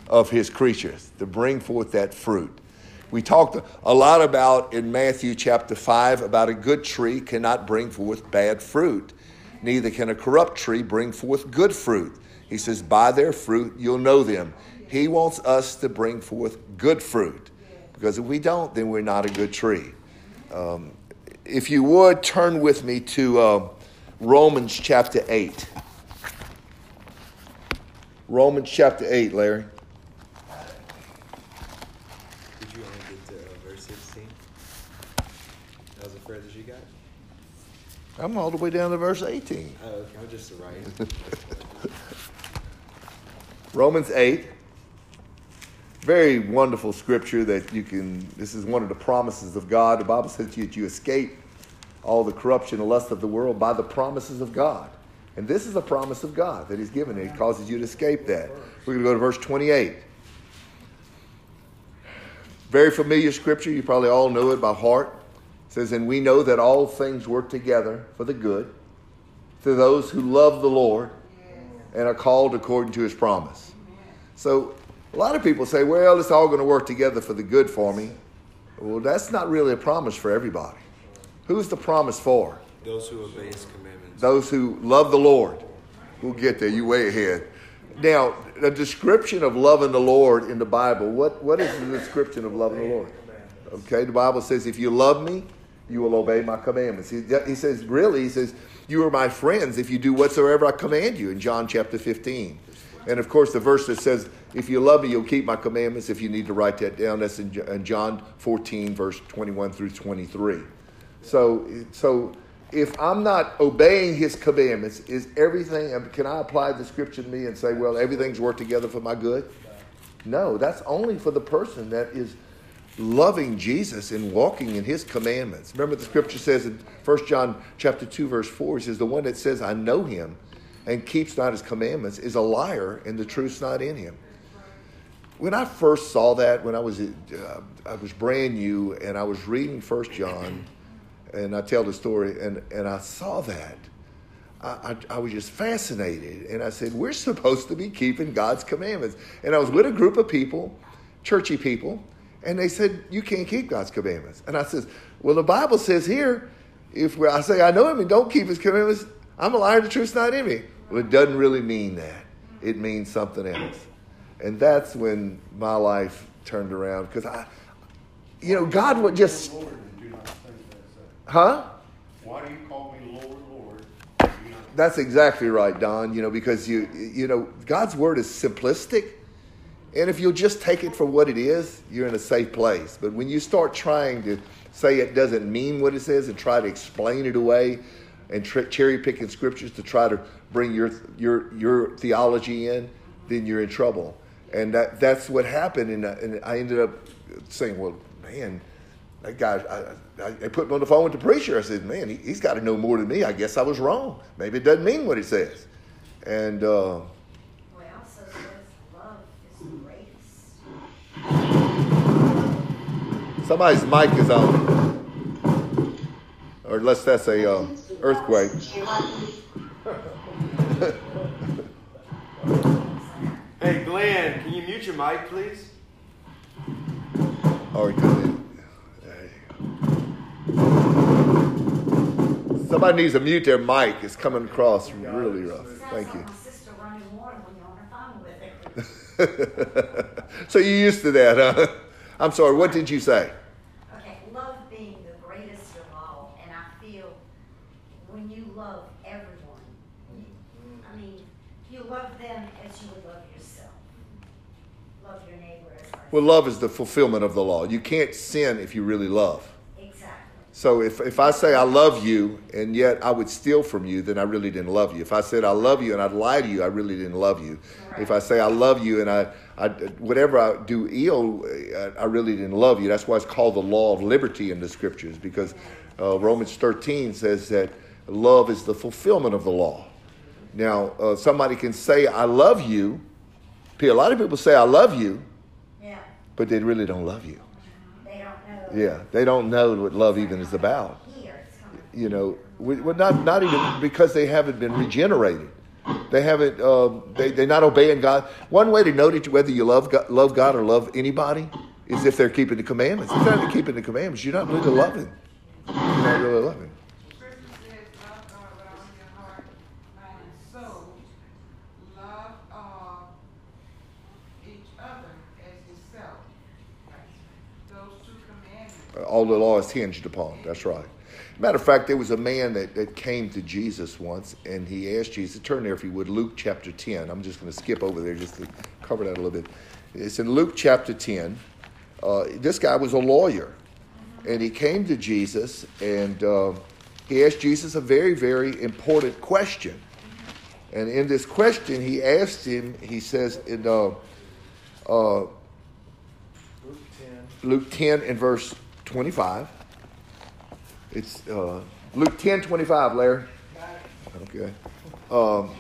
[SPEAKER 1] of His creatures to bring forth that fruit. We talked a lot about in Matthew chapter 5 about a good tree cannot bring forth bad fruit neither can a corrupt tree bring forth good fruit. He says, By their fruit you'll know them. He wants us to bring forth good fruit because if we don't, then we're not a good tree. Um, if you would turn with me to uh, Romans chapter 8. Romans chapter 8, Larry.
[SPEAKER 3] Did you only get to uh, verse 16? That was the furthest you got?
[SPEAKER 1] I'm all the way down to verse 18.
[SPEAKER 3] Oh, okay. I'm just right.
[SPEAKER 1] Romans 8. Very wonderful scripture that you can, this is one of the promises of God. The Bible says that you escape all the corruption and lust of the world by the promises of God. And this is a promise of God that He's given. And He causes you to escape that. We're going to go to verse 28. Very familiar scripture. You probably all know it by heart. Says, And we know that all things work together for the good to those who love the Lord and are called according to his promise. So a lot of people say, well, it's all going to work together for the good for me. Well, that's not really a promise for everybody. Who's the promise for?
[SPEAKER 3] Those who obey his commandments.
[SPEAKER 1] Those who love the Lord. We'll get there. You way ahead. Now, the description of loving the Lord in the Bible, what, what is the description of loving the Lord? Okay, the Bible says, if you love me, you will obey my commandments. He, he says, really, he says, you are my friends if you do whatsoever I command you in John chapter 15. And of course, the verse that says, if you love me, you'll keep my commandments. If you need to write that down, that's in, John 14, verse 21 through 23. So, so if I'm not obeying his commandments, is everything, um, can I apply the scripture to me and say, well, everything's worked together for my good? No, that's only for the person that is loving Jesus and walking in his commandments. Remember the scripture says in 1 John chapter 2 verse 4 he says the one that says I know him and keeps not his commandments is a liar and the truth's not in him. When I first saw that when I was uh, I was brand new and I was reading 1 John and I tell the story and and I saw that I, I, I, was just fascinated. And I said, We're supposed to be keeping God's commandments. And I was with a group of people, churchy people, and they said, You can't keep God's commandments. And I says, Well, the Bible says here, if I say I know him and don't keep his commandments, I'm a liar, the truth's not in me. Well, it doesn't really mean that. It means something else. And that's when my life turned around because I, you know, God would just.
[SPEAKER 2] Lord, and do not think that.
[SPEAKER 1] Huh?
[SPEAKER 2] Why do you call me Lord, Lord?
[SPEAKER 1] That's exactly right, Don. You know, because you you know God's word is simplistic, and if you'll just take it for what it is, you're in a safe place. But when you start trying to say it doesn't mean what it says and try to explain it away, and tr- cherry picking scriptures to try to bring your your your theology in, then you're in trouble. And that that's what happened. And, and I ended up saying, well, man, That guy, I, I, I put him on the phone with the preacher. I said, man, he, he's got to know more than me. I guess I was wrong. Maybe it doesn't mean what it says. And uh,
[SPEAKER 4] Well, it also says love is the greatest.
[SPEAKER 1] Somebody's mic is on. Or unless that's a uh, earthquake.
[SPEAKER 3] Hey, Glenn, can you mute your mic, please?
[SPEAKER 1] Or it could be- there. Somebody needs to mute their mic. It's coming across really rough. Thank you.
[SPEAKER 4] Sounds like my sister running water when you're on the phone with her.
[SPEAKER 1] so you used to that, huh? I'm sorry. What did you say?
[SPEAKER 4] Okay, love being the greatest of all, and I feel when you love everyone, I mean, you love them as you would love yourself. Love your neighbor as.
[SPEAKER 1] Well, love is the fulfillment of the law. You can't sin if you really love.
[SPEAKER 4] Exactly.
[SPEAKER 1] So if, if I say I love you and yet I would steal from you, then I really didn't love you. If I said I love you and I'd lie to you, I really didn't love you. If I say I love you and I, I whatever I do ill, I, I really didn't love you. That's why it's called the law of liberty in the scriptures because uh, Romans 13 says that love is the fulfillment of the law. Now, uh, somebody can say I love you. A lot of people say I love you,
[SPEAKER 4] Yeah,
[SPEAKER 1] but they really don't love you.
[SPEAKER 4] they don't know.
[SPEAKER 1] Yeah, they don't know what love even is about
[SPEAKER 4] Here, it's coming.
[SPEAKER 1] you know, we- well, not not even because they haven't been regenerated. They haven't. Um, they they're not obeying God. One way to know that you- whether you love God, love God or love anybody is if they're keeping the commandments. If they're not keeping the commandments, you're not really loving. You're not really loving.
[SPEAKER 8] Love God with your heart, and soul. Love, each other as yourself. Those two commandments.
[SPEAKER 1] All the law is hinged upon. That's right. Matter of fact, there was a man that, that came to Jesus once, and he asked Jesus. Turn there if you would, Luke chapter ten. I'm just going to skip over there just to cover that a little bit. It's in Luke chapter ten. Uh, this guy was a lawyer, and he came to Jesus, and uh, he asked Jesus a very, very important question. And in this question, he asked him. He says in uh, uh,
[SPEAKER 5] Luke 10.
[SPEAKER 1] Luke 10 and verse 25. It's uh, Luke 10 25, Larry. Okay. Um,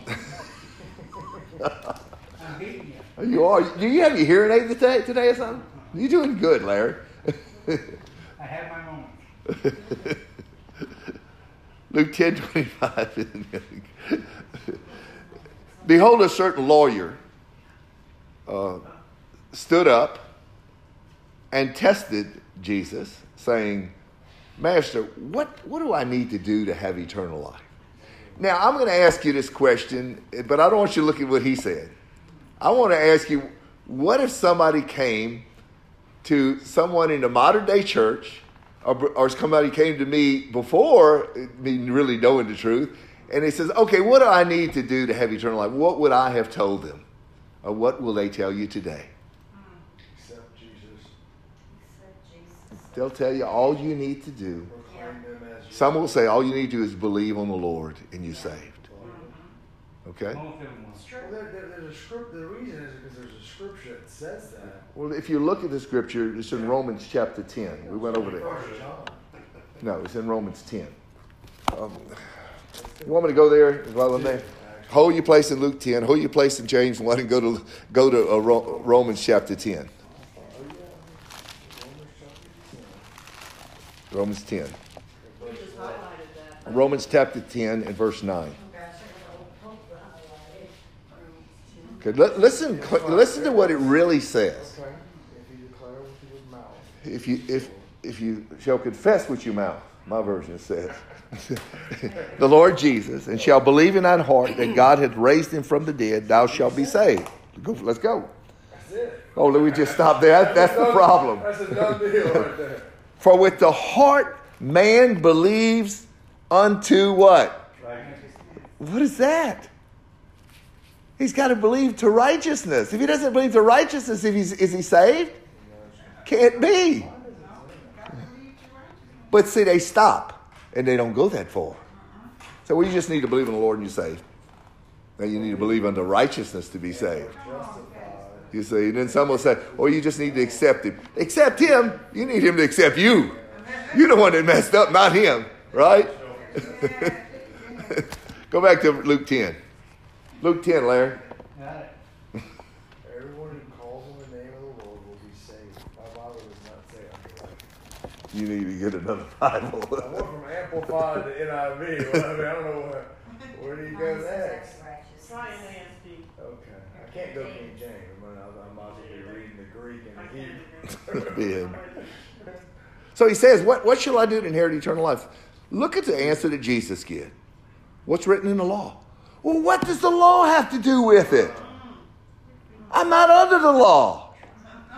[SPEAKER 10] you.
[SPEAKER 1] you are. Do you have your hearing aid today, today or something? You're doing good, Larry.
[SPEAKER 10] I have my moments.
[SPEAKER 1] Luke 10 25. Behold, a certain lawyer uh, stood up and tested Jesus, saying, Master, what, what do I need to do to have eternal life? Now, I'm going to ask you this question, but I don't want you to look at what he said. I want to ask you, what if somebody came to someone in the modern day church, or, or somebody came to me before me really knowing the truth, and he says, okay, what do I need to do to have eternal life? What would I have told them? Or what will they tell you today?
[SPEAKER 5] Accept Jesus.
[SPEAKER 4] Except Jesus.
[SPEAKER 1] They'll tell you all you need to do.
[SPEAKER 5] As
[SPEAKER 1] Some will say all you need to do is believe on the Lord and you're saved. Okay?
[SPEAKER 5] Well, there, there, there's a script. The reason is because there's a scripture that says that.
[SPEAKER 1] Well, if you look at the scripture, it's in Romans chapter 10. We went over there. No, it's in Romans 10. Um, you want me to go there while I'm there? Hold your place in Luke 10. Hold your place in James 1 and go to, go to uh, Ro- Romans chapter 10. Romans 10.
[SPEAKER 6] We just highlighted that.
[SPEAKER 1] Romans chapter 10 and verse 9.
[SPEAKER 4] Gosh, I got the old Pope highlighted.
[SPEAKER 1] Okay, li- listen, listen to what it really says.
[SPEAKER 5] If you declare with your mouth.
[SPEAKER 1] If if, if you shall confess with your mouth, my version says, the Lord Jesus, and shall believe in thine heart that God hath raised him from the dead, thou shalt be saved. Let's go.
[SPEAKER 5] That's it.
[SPEAKER 1] Oh, let me just stop there. That- That's the problem.
[SPEAKER 5] That's a done deal right there.
[SPEAKER 1] For with the heart man believes unto what? What is that? He's got to believe to righteousness. If he doesn't believe to righteousness, if he's, is he saved? Can't be. But see, they stop and they don't go that far. So we just need to believe in the Lord and you're saved. Now you need to believe unto righteousness to be saved. You say, and then some will say, "Oh, you just need to accept him. Accept him. You need him to accept you. You're the one that messed up, not him, right? Go back to Luke 10. Luke 10, Larry.
[SPEAKER 5] Everyone who calls on the name of the Lord will be saved. My Bible does not say underline.
[SPEAKER 1] You need to get another Bible.
[SPEAKER 5] I went from Amplified to NIV. Well, I mean, I don't know where, where do you go next?
[SPEAKER 6] Try an
[SPEAKER 5] Okay. I can't go King James. I mean, I'm, I'm about to be reading the Greek and
[SPEAKER 6] I
[SPEAKER 5] the
[SPEAKER 6] can't
[SPEAKER 5] Hebrew.
[SPEAKER 1] So he says, what, what shall I do to inherit eternal life? Look at the answer that Jesus gave. What's written in the law? Well, what does the law have to do with it? I'm not under the law.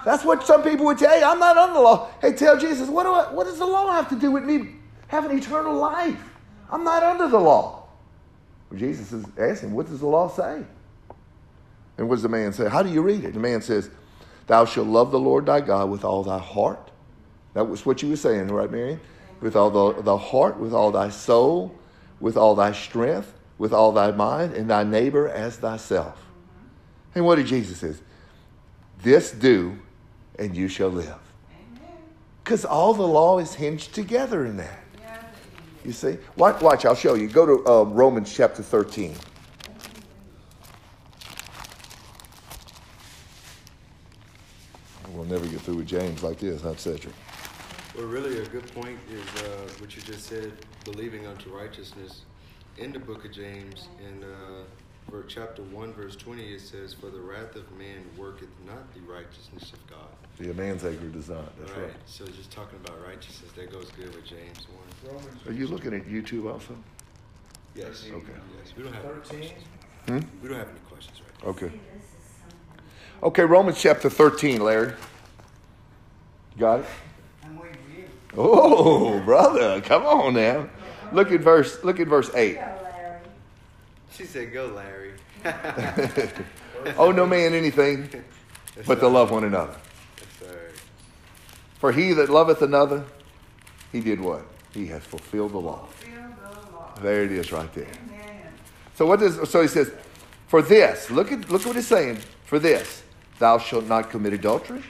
[SPEAKER 1] That's what some people would tell you. I'm not under the law. Hey, tell Jesus, what, do I, what does the law have to do with me having eternal life? I'm not under the law. Well, Jesus is asking, what does the law say? And what does the man say? How do you read it? The man says, Thou shalt love the Lord thy God with all thy heart. That was what you were saying, right, Mary? With all the, the heart, with all thy soul, with all thy strength, with all thy mind, and thy neighbor as thyself. And what did Jesus say? This do, and you shall live. Because all the law is hinged together in that. You see? Watch, watch I'll show you. Go to uh, Romans chapter 13. We'll never get through with James like this, huh, Cedric?
[SPEAKER 3] Well, really, a good point is uh, what you just said, believing unto righteousness. In the book of James, in uh, for chapter 1, verse 20, it says, For the wrath of man worketh not the righteousness of God.
[SPEAKER 1] The man's anger does not. That's right.
[SPEAKER 3] So just talking about righteousness, that goes good with James 1.
[SPEAKER 5] Romans
[SPEAKER 1] Are you looking at YouTube also?
[SPEAKER 3] Yes.
[SPEAKER 1] Okay.
[SPEAKER 3] Yes. We don't have any
[SPEAKER 5] 13.
[SPEAKER 3] questions.
[SPEAKER 1] Hmm?
[SPEAKER 3] We don't have any questions right now.
[SPEAKER 1] Okay.
[SPEAKER 4] See, this is something.
[SPEAKER 1] Okay, Romans chapter 13, Larry. Got it?
[SPEAKER 10] I'm waiting for you.
[SPEAKER 1] Oh, brother, come on now. Look at verse look at verse 8.
[SPEAKER 3] She said, Go, Larry.
[SPEAKER 1] oh no man anything
[SPEAKER 3] That's
[SPEAKER 1] but to love one another.
[SPEAKER 3] That's.
[SPEAKER 1] For he that loveth another, he did what? He has fulfilled the law.
[SPEAKER 8] Fulfill the law.
[SPEAKER 1] There it is right there.
[SPEAKER 8] Amen.
[SPEAKER 1] So what does so he says, for this, look at look at what he's saying. For this, thou shalt not commit adultery,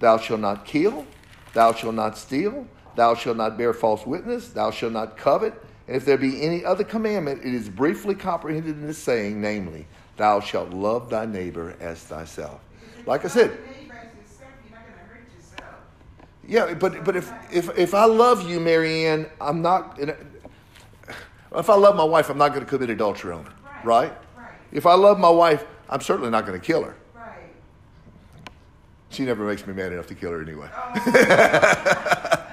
[SPEAKER 1] thou shalt not kill, thou shalt not steal, thou shalt not bear false witness, thou shalt not covet. And if there be any other commandment, it is briefly comprehended in this saying, namely, thou shalt love thy neighbor as thyself. Like I said,
[SPEAKER 8] If you love your neighbor as yourself, you're not going to hurt yourself.
[SPEAKER 1] yeah, but but if if if I love you, Marianne, I'm not. Uh, if I love my wife, I'm not going to commit adultery on her, right?
[SPEAKER 8] Right.
[SPEAKER 1] If I love my wife, I'm certainly not going to kill her. She never makes me mad enough to kill her anyway.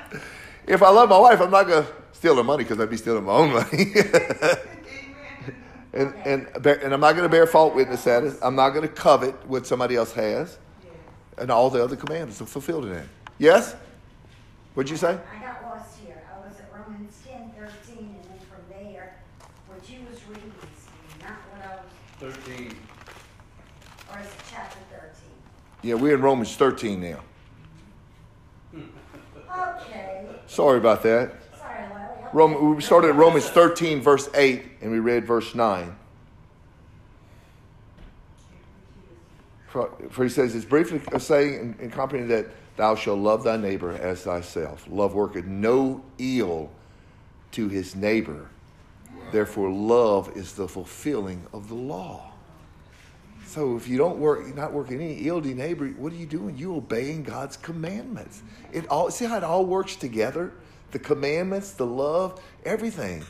[SPEAKER 1] If I love my wife, I'm not going to steal her money because I'd be stealing my own money. and and and I'm not going to bear false witness at it. I'm not going to covet what somebody else has, and all the other commandments are fulfilled in that. Yes. What'd you say?
[SPEAKER 4] I got lost here. I was at Romans ten thirteen, and then from there, what you was reading is not what I was,
[SPEAKER 5] 13.
[SPEAKER 4] or is it chapter thirteen?
[SPEAKER 1] Yeah, we're in Romans 13 now.
[SPEAKER 4] Okay,
[SPEAKER 1] Sorry about that.
[SPEAKER 4] sorry. Okay.
[SPEAKER 1] Rome, we started at Romans 13, verse 8, and we read verse 9. For, he says, it's briefly saying and, and comprehend that thou shalt love thy neighbor as thyself. Love worketh no ill to his neighbor. Therefore, love is the fulfilling of the law. So if you don't work, you're not working any ill neighbor, what are you doing? You're obeying God's commandments. It all see how it all works together? The commandments, the love, everything.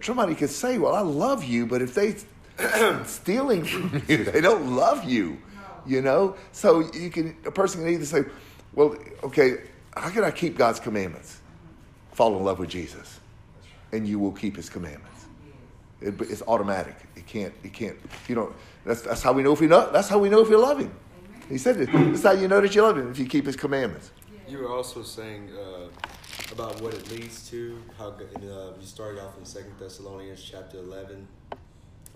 [SPEAKER 1] Somebody could say, Well, I love you, but if they stealing from you, they don't love you. You know? So you can a person can either say, Well, okay, how can I keep God's commandments? Fall in love with Jesus. And you will keep his commandments. It, it's automatic. It can't. It can't. You know. That's that's how we know if we know. That's how we know if you love him. He said this. That's how you know that you love him if you keep his commandments.
[SPEAKER 3] You were also saying uh, about what it leads to. How uh, you started off in Second Thessalonians chapter eleven,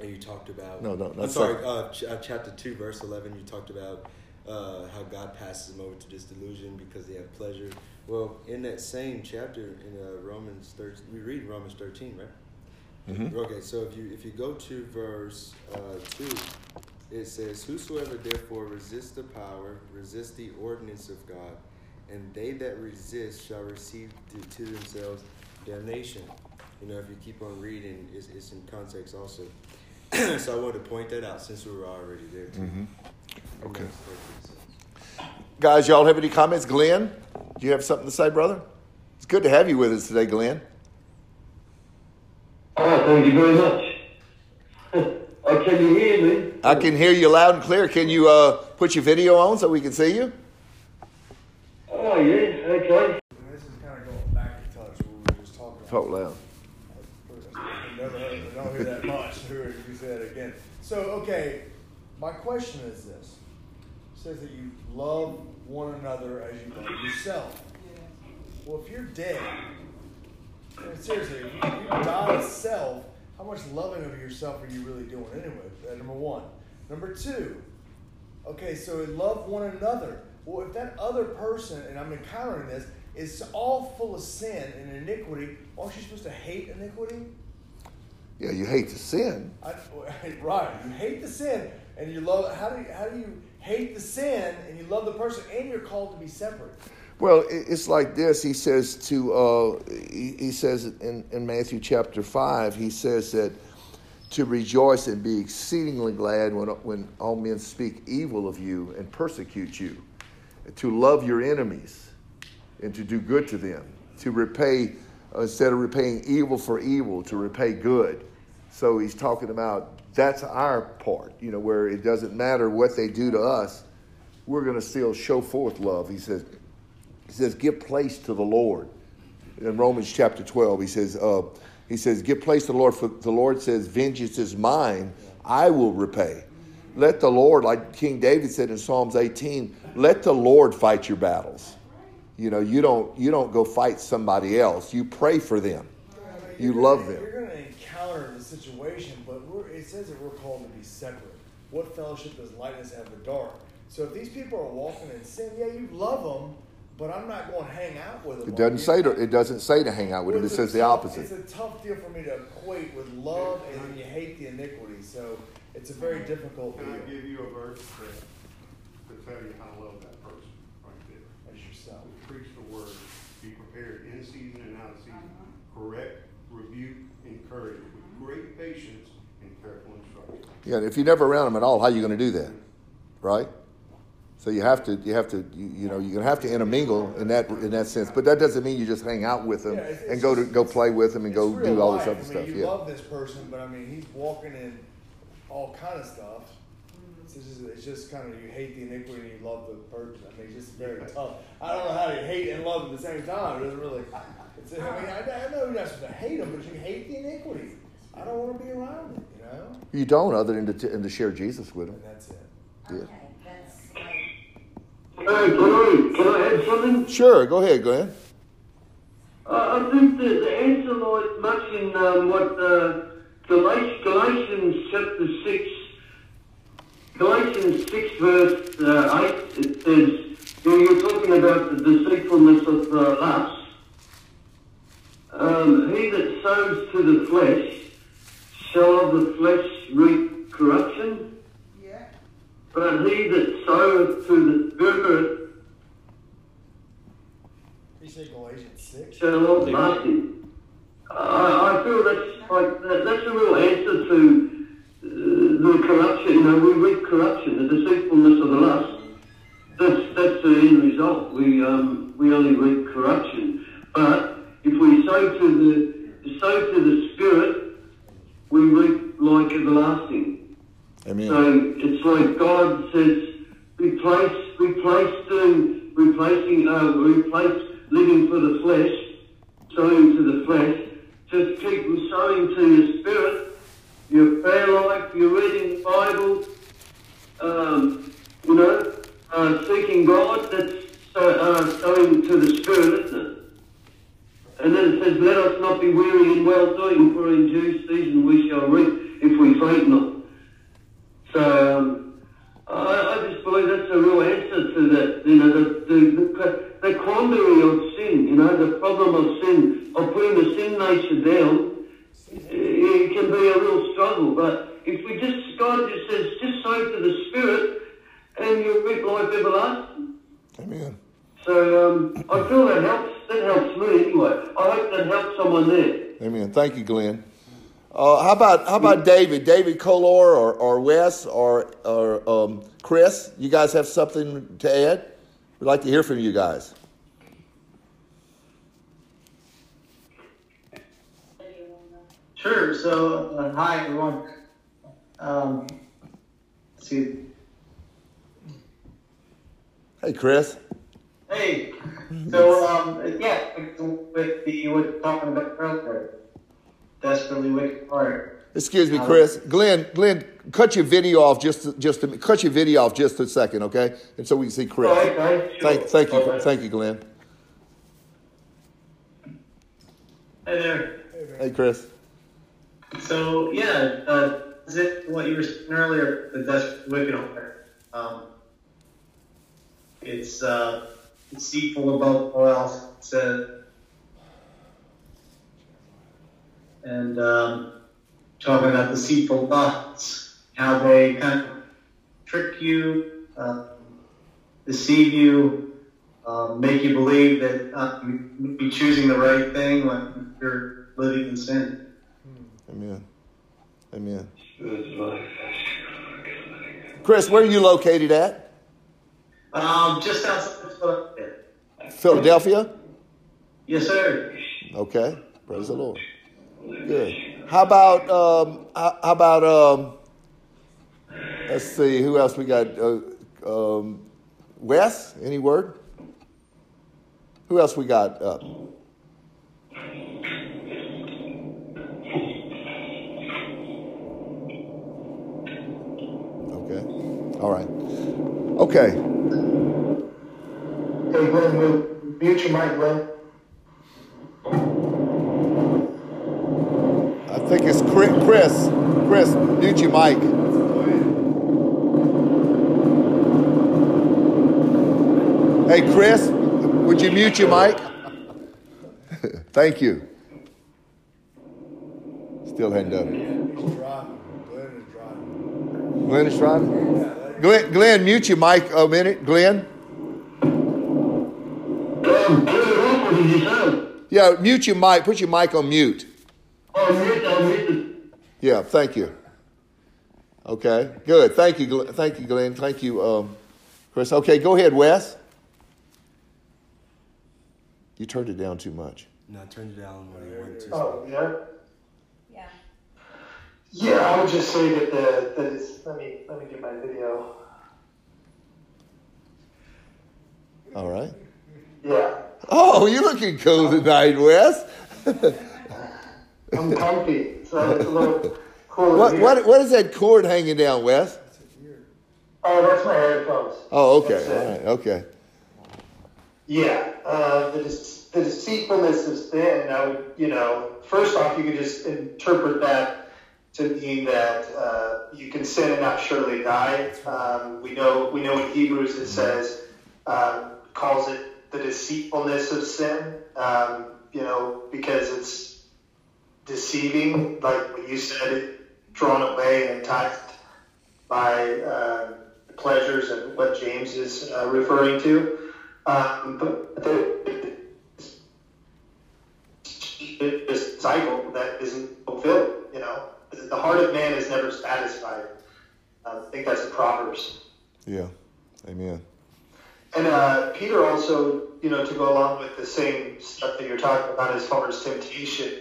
[SPEAKER 3] and you talked about.
[SPEAKER 1] No, no,
[SPEAKER 3] I'm sorry. Uh, ch- uh, chapter two, verse eleven. You talked about uh, how God passes them over to this delusion because they have pleasure. Well, in that same chapter in uh, Romans thirteen, we read Romans thirteen, right?
[SPEAKER 1] Mhm.
[SPEAKER 3] Okay, so if you if you go to verse uh, two, it says, "Whosoever therefore resists the power, resists the ordinance of God, and they that resist shall receive to, to themselves damnation. You know, if you keep on reading, it's, it's in context also. so I wanted to point that out since we were already there. Too.
[SPEAKER 1] Mm-hmm. Okay. Guys, y'all have any comments? Glenn, do you have something to say, brother? It's good to have you with us today, Glenn.
[SPEAKER 11] Oh, thank you very much. oh, can you hear me?
[SPEAKER 1] I can hear you loud and clear. Can you uh, put your video on so we can see you?
[SPEAKER 11] Oh, yeah, okay.
[SPEAKER 5] And this is kind of going back to touch what we were just talking about.
[SPEAKER 1] Talk loud.
[SPEAKER 5] Never heard, I don't hear that much. Hear you say that again. So, okay, my question is this: it says that you love one another as you love yourself. Well, if you're dead, I mean, seriously, if you, you die to self, how much loving of yourself are you really doing anyway? Uh, number one. Number two. Okay, so we love one another. Well, if that other person, and I'm encountering this, is all full of sin and iniquity, aren't you supposed to hate iniquity?
[SPEAKER 1] Yeah, you hate the sin.
[SPEAKER 5] I, right. You hate the sin, and you love. How do you, how do you hate the sin and you love the person, and you're called to be separate?
[SPEAKER 1] Well, it's like this. He says to, uh, he, says in, in Matthew chapter 5, he says that to rejoice and be exceedingly glad when, when all men speak evil of you and persecute you, to love your enemies and to do good to them, to repay, uh, instead of repaying evil for evil, to repay good. So he's talking about that's our part, you know, where it doesn't matter what they do to us, we're going to still show forth love. He says, he says, give place to the Lord. In Romans chapter 12, he says, uh, he says, give place to the Lord, for the Lord says, vengeance is mine, I will repay. Let the Lord, like King David said in Psalms 18, let the Lord fight your battles. You know, you don't you don't go fight somebody else. You pray for them. You love
[SPEAKER 5] gonna-
[SPEAKER 1] them.
[SPEAKER 5] You're going to encounter the situation, but we're, it says that we're called to be separate. What fellowship does lightness have with dark? So if these people are walking in sin, yeah, you love them, but I'm not going to hang out with them.
[SPEAKER 1] It doesn't say to, it doesn't say to hang out with them. It
[SPEAKER 5] It's a
[SPEAKER 1] says the opposite.
[SPEAKER 5] It's a tough deal for me to equate with love and then you hate the iniquity. So it's a very difficult
[SPEAKER 2] Can I
[SPEAKER 5] deal
[SPEAKER 2] give you a verse to, to tell you how to love that person right there?
[SPEAKER 5] as yourself.
[SPEAKER 2] Preach the word, be prepared in season and out of season. Uh-huh. Correct, rebuke, encourage with uh-huh. great patience and careful instruction.
[SPEAKER 1] Yeah, and if you're never around them at all, how are you going to do that? Right? So you have to, you have to, you, you know, you're going to have to intermingle in that in that sense. But that doesn't mean you just hang out with them
[SPEAKER 5] Yeah, it's-
[SPEAKER 1] and
[SPEAKER 5] it's
[SPEAKER 1] go to go play with them and go do all this other
[SPEAKER 5] I mean,
[SPEAKER 1] stuff.
[SPEAKER 5] You
[SPEAKER 1] Yeah.
[SPEAKER 5] love this person, but I mean, he's walking in all kind of stuff. Mm-hmm. It's just, it's just kind of you hate the iniquity and you love the person. I mean, it's just very tough. I don't know how to hate and love at the same time. It doesn't really. It's, I mean, I, I know you're not supposed to hate them, but you hate the iniquity. I don't want to be around it, you know.
[SPEAKER 1] You don't, other than to, and to share Jesus with them.
[SPEAKER 5] And that's it.
[SPEAKER 1] Yeah.
[SPEAKER 4] Okay, that's like,
[SPEAKER 11] Hey, can I, can I add something?
[SPEAKER 1] Sure, go ahead, Glenn.
[SPEAKER 11] Uh, I think the, the answer lies much in um, what uh, Galatians, chapter 6, Galatians 6 verse uh, 8, it says, you're talking about the deceitfulness of uh, lust, um, he that sows to the flesh shall of the flesh reap corruption. But he that soweth to the Spirit
[SPEAKER 5] You say Galatians six.
[SPEAKER 11] shall of lasting. I, I feel that's like that, that's a real answer to uh, the corruption. You know, we reap corruption, the deceitfulness of the lust. That's that's the end result. We um, we only reap corruption. But if we sow to the sow to the spirit, we reap like everlasting.
[SPEAKER 1] Amen.
[SPEAKER 11] So it's like God says, replace, replace doing, replacing, uh, replace living for the flesh, sowing to the flesh. Just keep sowing to your spirit, your prayer life, your reading the Bible, um, you know, uh, seeking God. That's so, uh, sowing to the spirit, isn't it? And then it says, let us not be weary in well doing, for in due season we shall reap if we faint not. So um, I, I just believe that's a real answer to that. You know, the, the, the, the quandary of sin, you know, the problem of sin, of putting the sin nature down, it can be a real struggle. But if we just, God just says, just sow to the Spirit and you'll reap life everlasting.
[SPEAKER 1] Amen.
[SPEAKER 11] So um, I feel that helps. That helps me anyway. I hope that helps someone there.
[SPEAKER 1] Amen. Thank you, Glenn. Uh, how about how about David, David Color, or, or Wes, or or um, Chris? You guys have something to add? We'd like to hear from you guys.
[SPEAKER 12] Sure. So, uh, hi everyone. Um, let's see.
[SPEAKER 1] Hey, Chris.
[SPEAKER 12] Hey. So, um, yeah, with the what talking about earlier, desperately wicked heart.
[SPEAKER 1] Excuse me, Chris. Glenn, Glenn, cut your video off just just a, cut your video off just a second, okay? And so we can see Chris.
[SPEAKER 12] Oh, okay, sure.
[SPEAKER 1] Thank, thank you,
[SPEAKER 12] Okay.
[SPEAKER 1] thank you, Glenn.
[SPEAKER 12] Hey there.
[SPEAKER 1] Hey, Chris.
[SPEAKER 12] So, yeah, uh, is it what you were saying earlier? The desperately wicked heart. Um, it's uh, deceitful above all else. It said. And um, talking about the deceitful thoughts, how they kind of trick you, um, deceive you, um, make you believe that uh, you be choosing the right thing when you're living in sin.
[SPEAKER 1] Amen. Amen. Chris, where are you located at?
[SPEAKER 12] Um, just outside of Philadelphia.
[SPEAKER 1] Philadelphia.
[SPEAKER 12] Yes, sir.
[SPEAKER 1] Okay. Praise the Lord. Good. How about um, how, about um, let's see who else we got? Uh, um, Wes, any word? Who else we got up? Okay. All right. Okay.
[SPEAKER 9] Hey, Glenn, mute your mic, Glenn.
[SPEAKER 1] I think it's Chris. Chris, mute your mic. Hey, Chris, would you mute your mic? Thank you. Still hadn't done it.
[SPEAKER 5] Glenn is driving.
[SPEAKER 1] Glenn is driving. Glenn, mute your mic a minute. Glenn.
[SPEAKER 11] What did you say?
[SPEAKER 1] Yeah, mute your mic. Put your mic on mute.
[SPEAKER 11] Oh, mute.
[SPEAKER 1] Yeah, thank you. Okay, good. Thank you, Glenn. Thank you, Glenn. Thank you, um, Chris. Okay, go ahead, Wes. You turned it down too much.
[SPEAKER 3] No, I turned it down when he went to.
[SPEAKER 9] Oh, yeah?
[SPEAKER 4] Yeah.
[SPEAKER 9] Yeah, I would just say that the, that it's, let me, let me get my video.
[SPEAKER 1] All right.
[SPEAKER 9] Yeah.
[SPEAKER 1] Oh, you're looking cool tonight, Wes.
[SPEAKER 9] I'm comfy, so it's a little
[SPEAKER 1] What, what, what is that cord hanging down, Wes?
[SPEAKER 9] Oh, that's my headphones.
[SPEAKER 1] Oh, okay. All right. Okay.
[SPEAKER 9] Yeah, uh, the, the deceitfulness of sin. I would, you know, first off, you could just interpret that to mean that uh, you can sin and not surely die. Um, we know, we know in Hebrews it says um, calls it the deceitfulness of sin. Um, you know, because it's deceiving, like what you said, drawn away and enticed by uh, pleasures and what James is uh, referring to. Um, but this cycle that isn't fulfilled, you know, the heart of man is never satisfied. I think that's in Proverbs.
[SPEAKER 1] Yeah. Amen.
[SPEAKER 9] And uh, Peter also, you know, to go along with the same stuff that you're talking about as far as temptation,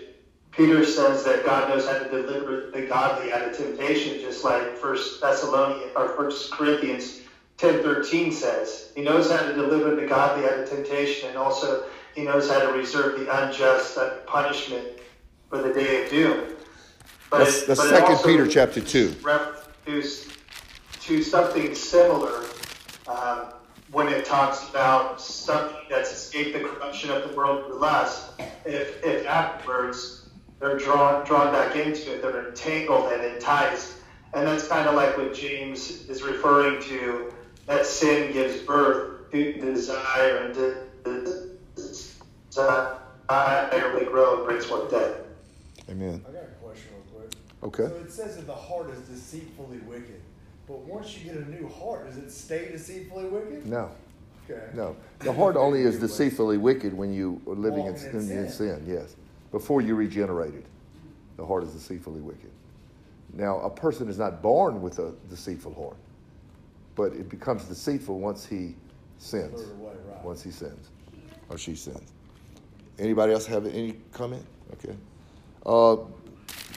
[SPEAKER 9] Peter says that God knows how to deliver the godly out of temptation, just like First Thessalonians or First Corinthians ten thirteen says. He knows how to deliver the godly out of temptation, and also he knows how to reserve the unjust punishment for the day of doom. But
[SPEAKER 1] That's, that's Second Peter chapter two.
[SPEAKER 9] reference to something similar um, when it talks about something that's escaped the corruption of the world through lust. If, if afterwards they're drawn drawn back into it, they're entangled and enticed, and that's kind of like what James is referring to. That sin gives birth to desire, and de- desire will grow and brings forth death.
[SPEAKER 1] Amen.
[SPEAKER 5] I got a question real quick.
[SPEAKER 1] Okay.
[SPEAKER 5] So it says that the heart is deceitfully wicked. But once you get a new heart, does it stay deceitfully wicked?
[SPEAKER 1] No.
[SPEAKER 5] Okay.
[SPEAKER 1] No, the heart only is deceitfully wicked when you are living in,
[SPEAKER 5] in
[SPEAKER 1] in, in
[SPEAKER 5] sin.
[SPEAKER 1] sin. Yes, before you regenerated, the heart is deceitfully wicked. Now, a person is not born with a deceitful heart, but it becomes deceitful once he sins.
[SPEAKER 5] Away, right.
[SPEAKER 1] Once he sins, or she sins. Anybody else have any comment? Okay. Uh,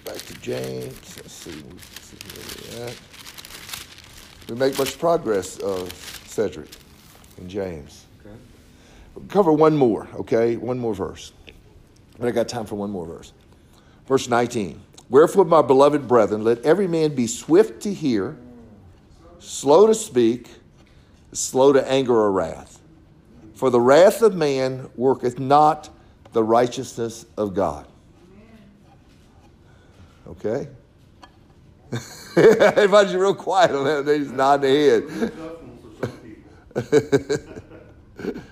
[SPEAKER 1] back to James. Let's see. Let's see where we're at. We make much progress, uh, Cedric, and James.
[SPEAKER 3] Okay.
[SPEAKER 1] We'll cover one more, okay? One more verse. But I got time for one more verse. Verse 19. Wherefore, my beloved brethren, let every man be swift to hear, slow to speak, slow to anger or wrath. For the wrath of man worketh not the righteousness of God. Okay? Everybody's real quiet on that. They just nod their head.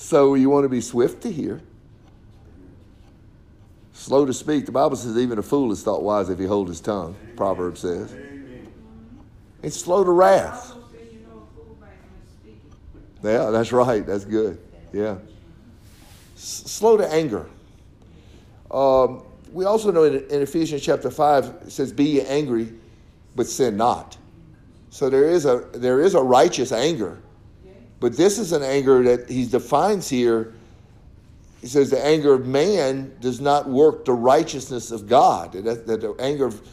[SPEAKER 1] So you want to be swift to hear, slow to speak. The Bible says even a fool is thought wise if he hold his tongue. Proverbs says. And slow to wrath. Yeah, that's right. That's good. Yeah. S- slow to anger. Um, we also know in, in Ephesians chapter five it says, "Be ye angry, but sin not." So there is a there is a righteous anger, but this is an anger that he defines here. He says the anger of man does not work the righteousness of God. That, the anger of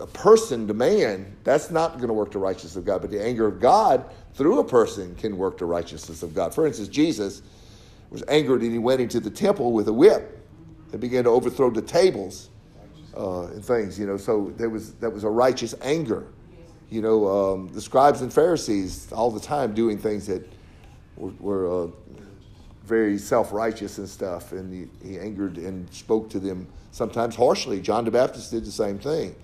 [SPEAKER 1] a person to man, that's not going to work the righteousness of God. But the anger of God through a person can work the righteousness of God. For instance, Jesus was angered and he went into the temple with a whip and began to overthrow the tables uh, and things. You know, so there was that was a righteous anger. You know, um, the scribes and Pharisees all the time doing things that were, were uh, very self righteous and stuff, and he, he angered and spoke to them sometimes harshly. John the Baptist did the same thing,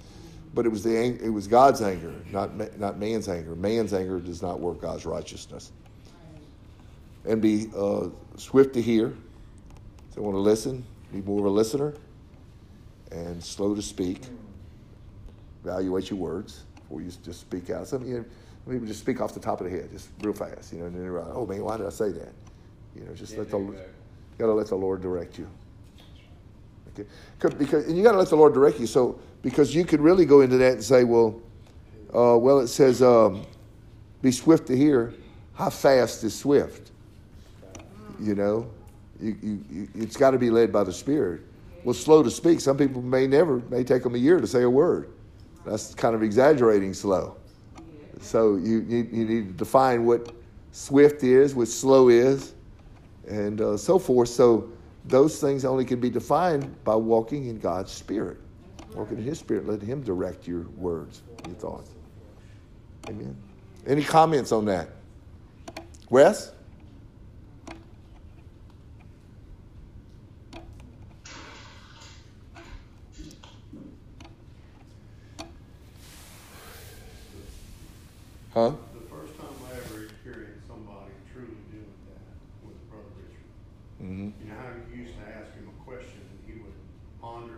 [SPEAKER 1] but it was the it was God's anger, not not man's anger. Man's anger does not work God's righteousness. And be uh, swift to hear. So want to listen, be more of a listener, and slow to speak. Evaluate your words before you just speak out. Some you know, people just speak off the top of the head, just real fast. You know, and then they're like, oh man, why did I say that? You know, just let the you gotta let the Lord direct you. Okay, 'Cause- because and you gotta let the Lord direct you. So because you could really go into that and say, well, uh, well, it says, um, be swift to hear. How fast is swift? You know, you, you, you, it's got to be led by the Spirit. Well, slow to speak. Some people may never, may take them a year to say a word. That's kind of exaggerating slow. So you, you, you need to define what swift is, what slow is, and uh, so forth. So those things only can be defined by walking in God's Spirit. Walking in His Spirit, let Him direct your words, your thoughts. Amen. Any comments on that? Wes? Huh?
[SPEAKER 2] The first time I ever experienced somebody truly doing that was Brother Richard.
[SPEAKER 1] Mm-hmm.
[SPEAKER 2] You know how you used to ask him a question and he would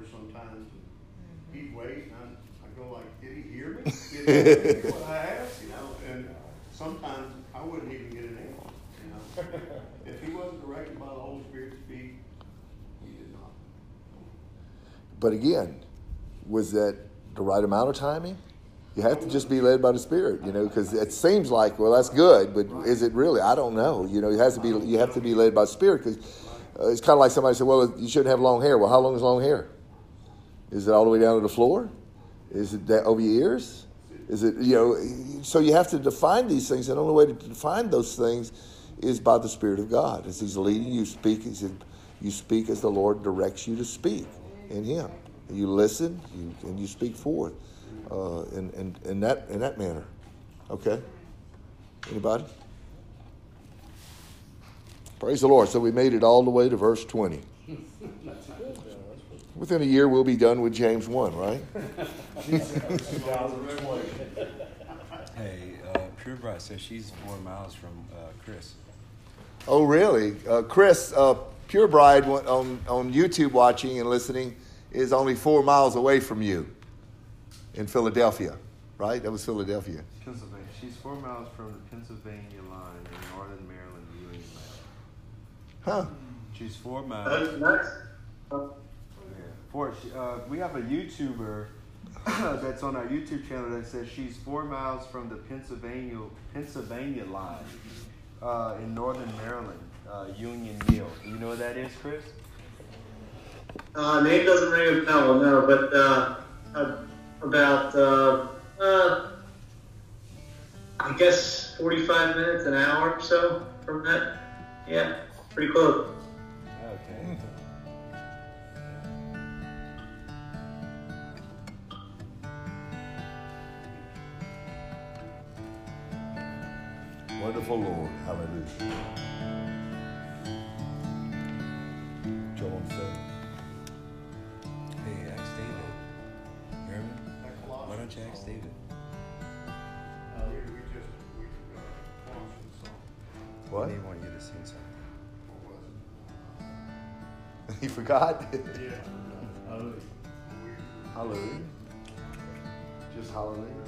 [SPEAKER 2] ponder sometimes and he'd wait and I'd, I'd go like, did he hear me? Did he hear what I asked? You know, and sometimes I wouldn't even get an answer. You know, if he wasn't directed by the Holy Spirit to speak, he did not.
[SPEAKER 1] But again, was that the right amount of timing? You have to just be led by the Spirit, you know, because it seems like, well, that's good, but is it really? I don't know. You know, it has to be. You have to be led by Spirit because uh, it's kind of like somebody said, well, you shouldn't have long hair. Well, how long is long hair? Is it all the way down to the floor? Is it that over your ears? Is it you know? So you have to define these things, and the only way to define those things is by the Spirit of God. As He's leading you, speak. Said, you speak as the Lord directs you to speak in Him. You listen, you, and you speak forth uh, in, in, in that in that manner. Okay. Anybody? Praise the Lord. So we made it all the way to verse twenty. Within a year, we'll be done with James one, right?
[SPEAKER 3] Hey, uh, Pure Bright says she's four miles from uh, Chris.
[SPEAKER 1] Oh, really? Uh, Chris, uh, Pure Bride on, on YouTube watching and listening is only four miles away from you in Philadelphia, right? That was Philadelphia.
[SPEAKER 13] Pennsylvania. She's four miles from the Pennsylvania line in northern Maryland
[SPEAKER 1] Huh?
[SPEAKER 3] She's four
[SPEAKER 12] That's
[SPEAKER 3] miles. Four. she- Uh, we have a YouTuber that's on our YouTube channel that says she's four miles from the Pennsylvania Pennsylvania line uh, in northern Maryland, uh, Union Mill. Do you know what that is, Chris?
[SPEAKER 12] Uh, name doesn't ring a bell, no, but uh, uh, about, uh, uh, I guess 45 minutes, an hour or so from that. Yeah, pretty close.
[SPEAKER 1] Wonderful Lord. Hallelujah. John said.
[SPEAKER 3] Hey, ask David. You hear me? Why don't you ask David?
[SPEAKER 2] We, we just, we, functioned some,
[SPEAKER 1] What?
[SPEAKER 3] He may want you to sing something.
[SPEAKER 1] he forgot?
[SPEAKER 2] Yeah.
[SPEAKER 1] hallelujah. Hallelujah. Just hallelujah.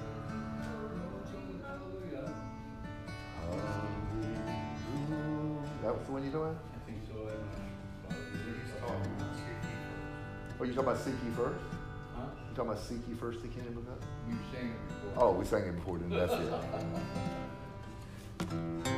[SPEAKER 1] Hallelujah. That the one you're doing?
[SPEAKER 10] I think so.
[SPEAKER 2] Uh, he's talking
[SPEAKER 1] Oh, you talking about Seek Ye first?
[SPEAKER 10] Huh?
[SPEAKER 1] You talking about Seek Ye first the kingdom of God?
[SPEAKER 10] We sang it before.
[SPEAKER 1] Oh, we sang it before, then that's it.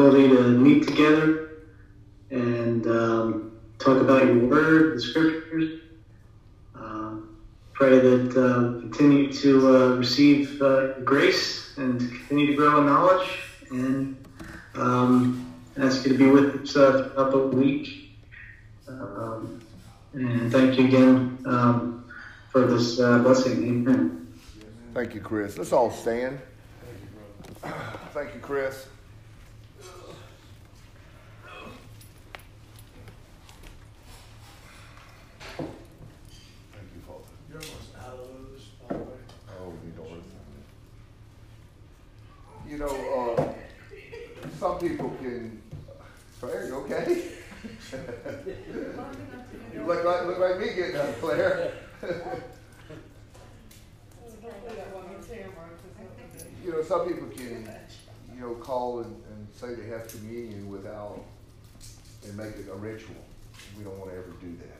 [SPEAKER 12] ability to meet together and um, talk about your word, the scriptures. Um, pray that uh, continue to uh, receive uh, grace and continue to grow in knowledge and um, ask you to be with us uh, throughout the week. Um, and thank you again um, for this uh, blessing. Amen.
[SPEAKER 1] Thank you, Chris. Let's all stand. Thank you, Chris. Thank you, Father.
[SPEAKER 2] You're almost out of those, by the way.
[SPEAKER 1] Oh, we don't listen. You know, uh, some people can. Claire, you okay? you look like look like me getting up, Claire. you know, some people can, you know, call and, and say they have communion without and make it a ritual. We don't want to ever do that.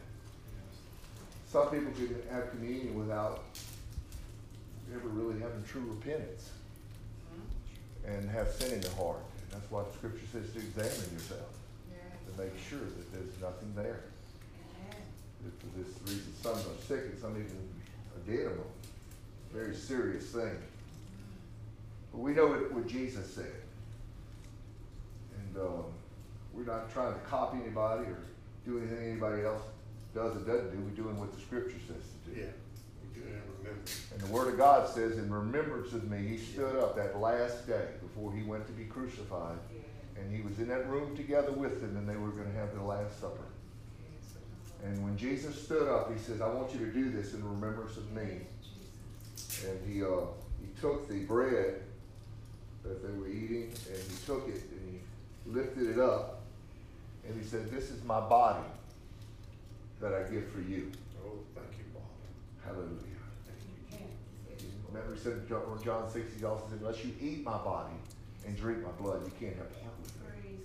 [SPEAKER 1] Some people can have communion without ever really having true repentance and have sin in their heart. And that's why the scripture says to examine yourself to make sure that there's nothing there. For this reason, some are sick and some even are dead among them. Very serious thing. But we know what, what Jesus said. And um, we're not trying to copy anybody or do anything anybody else does or doesn't do. We're doing what the scripture says to do.
[SPEAKER 2] Yeah, we do it
[SPEAKER 1] and the Word of God says, in remembrance of me, he stood up that last day before he went to be crucified. And he was in that room together with them, and they were going to have their Last Supper. And when Jesus stood up, he says, I want you to do this in remembrance of me. And he, uh, he took the bread that they were eating, and he took it, and he lifted it up, and he said, This is my body that I give for you.
[SPEAKER 2] Oh, thank you, Father.
[SPEAKER 1] Hallelujah. Remember, he said in John, John 6, he also said, Unless you eat my body and drink my blood, you can't have part with me.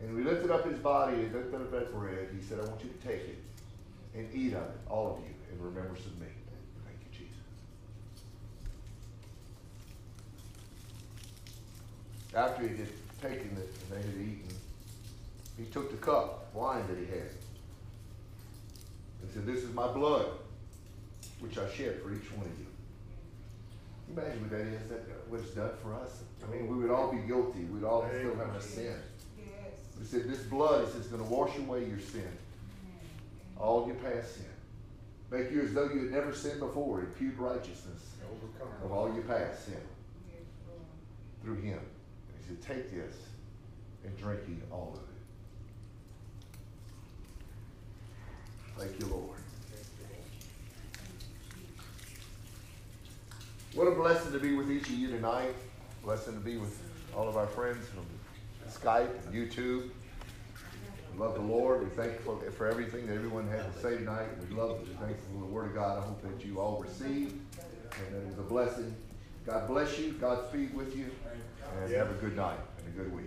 [SPEAKER 1] And we lifted up his body and lifted up that bread. He said, I want you to take it and eat of it, all of you, in remembrance of me. Thank you, Jesus. After he had taken it and they had eaten, he took the cup, wine that he had, and said, This is my blood, which I shed for each one of you. Can you Imagine what that is, that what it's done for us. I mean, we would all be guilty. We'd all still have a sin. But he said, This blood, he says, is going to wash away your sin. All your past sin. Make you as though you had never sinned before. Impute righteousness of all your past sin through him. And he said, Take this and drink ye all of it. Thank you, Lord. What a blessing to be with each of you tonight. Blessing to be with all of our friends from Skype and YouTube. We love the Lord. We thank for, for everything that everyone had to say tonight. We love to thank for the Word of God. I hope that you all received and that it was a blessing. God bless you. God speed with you. And have a good night and a good week.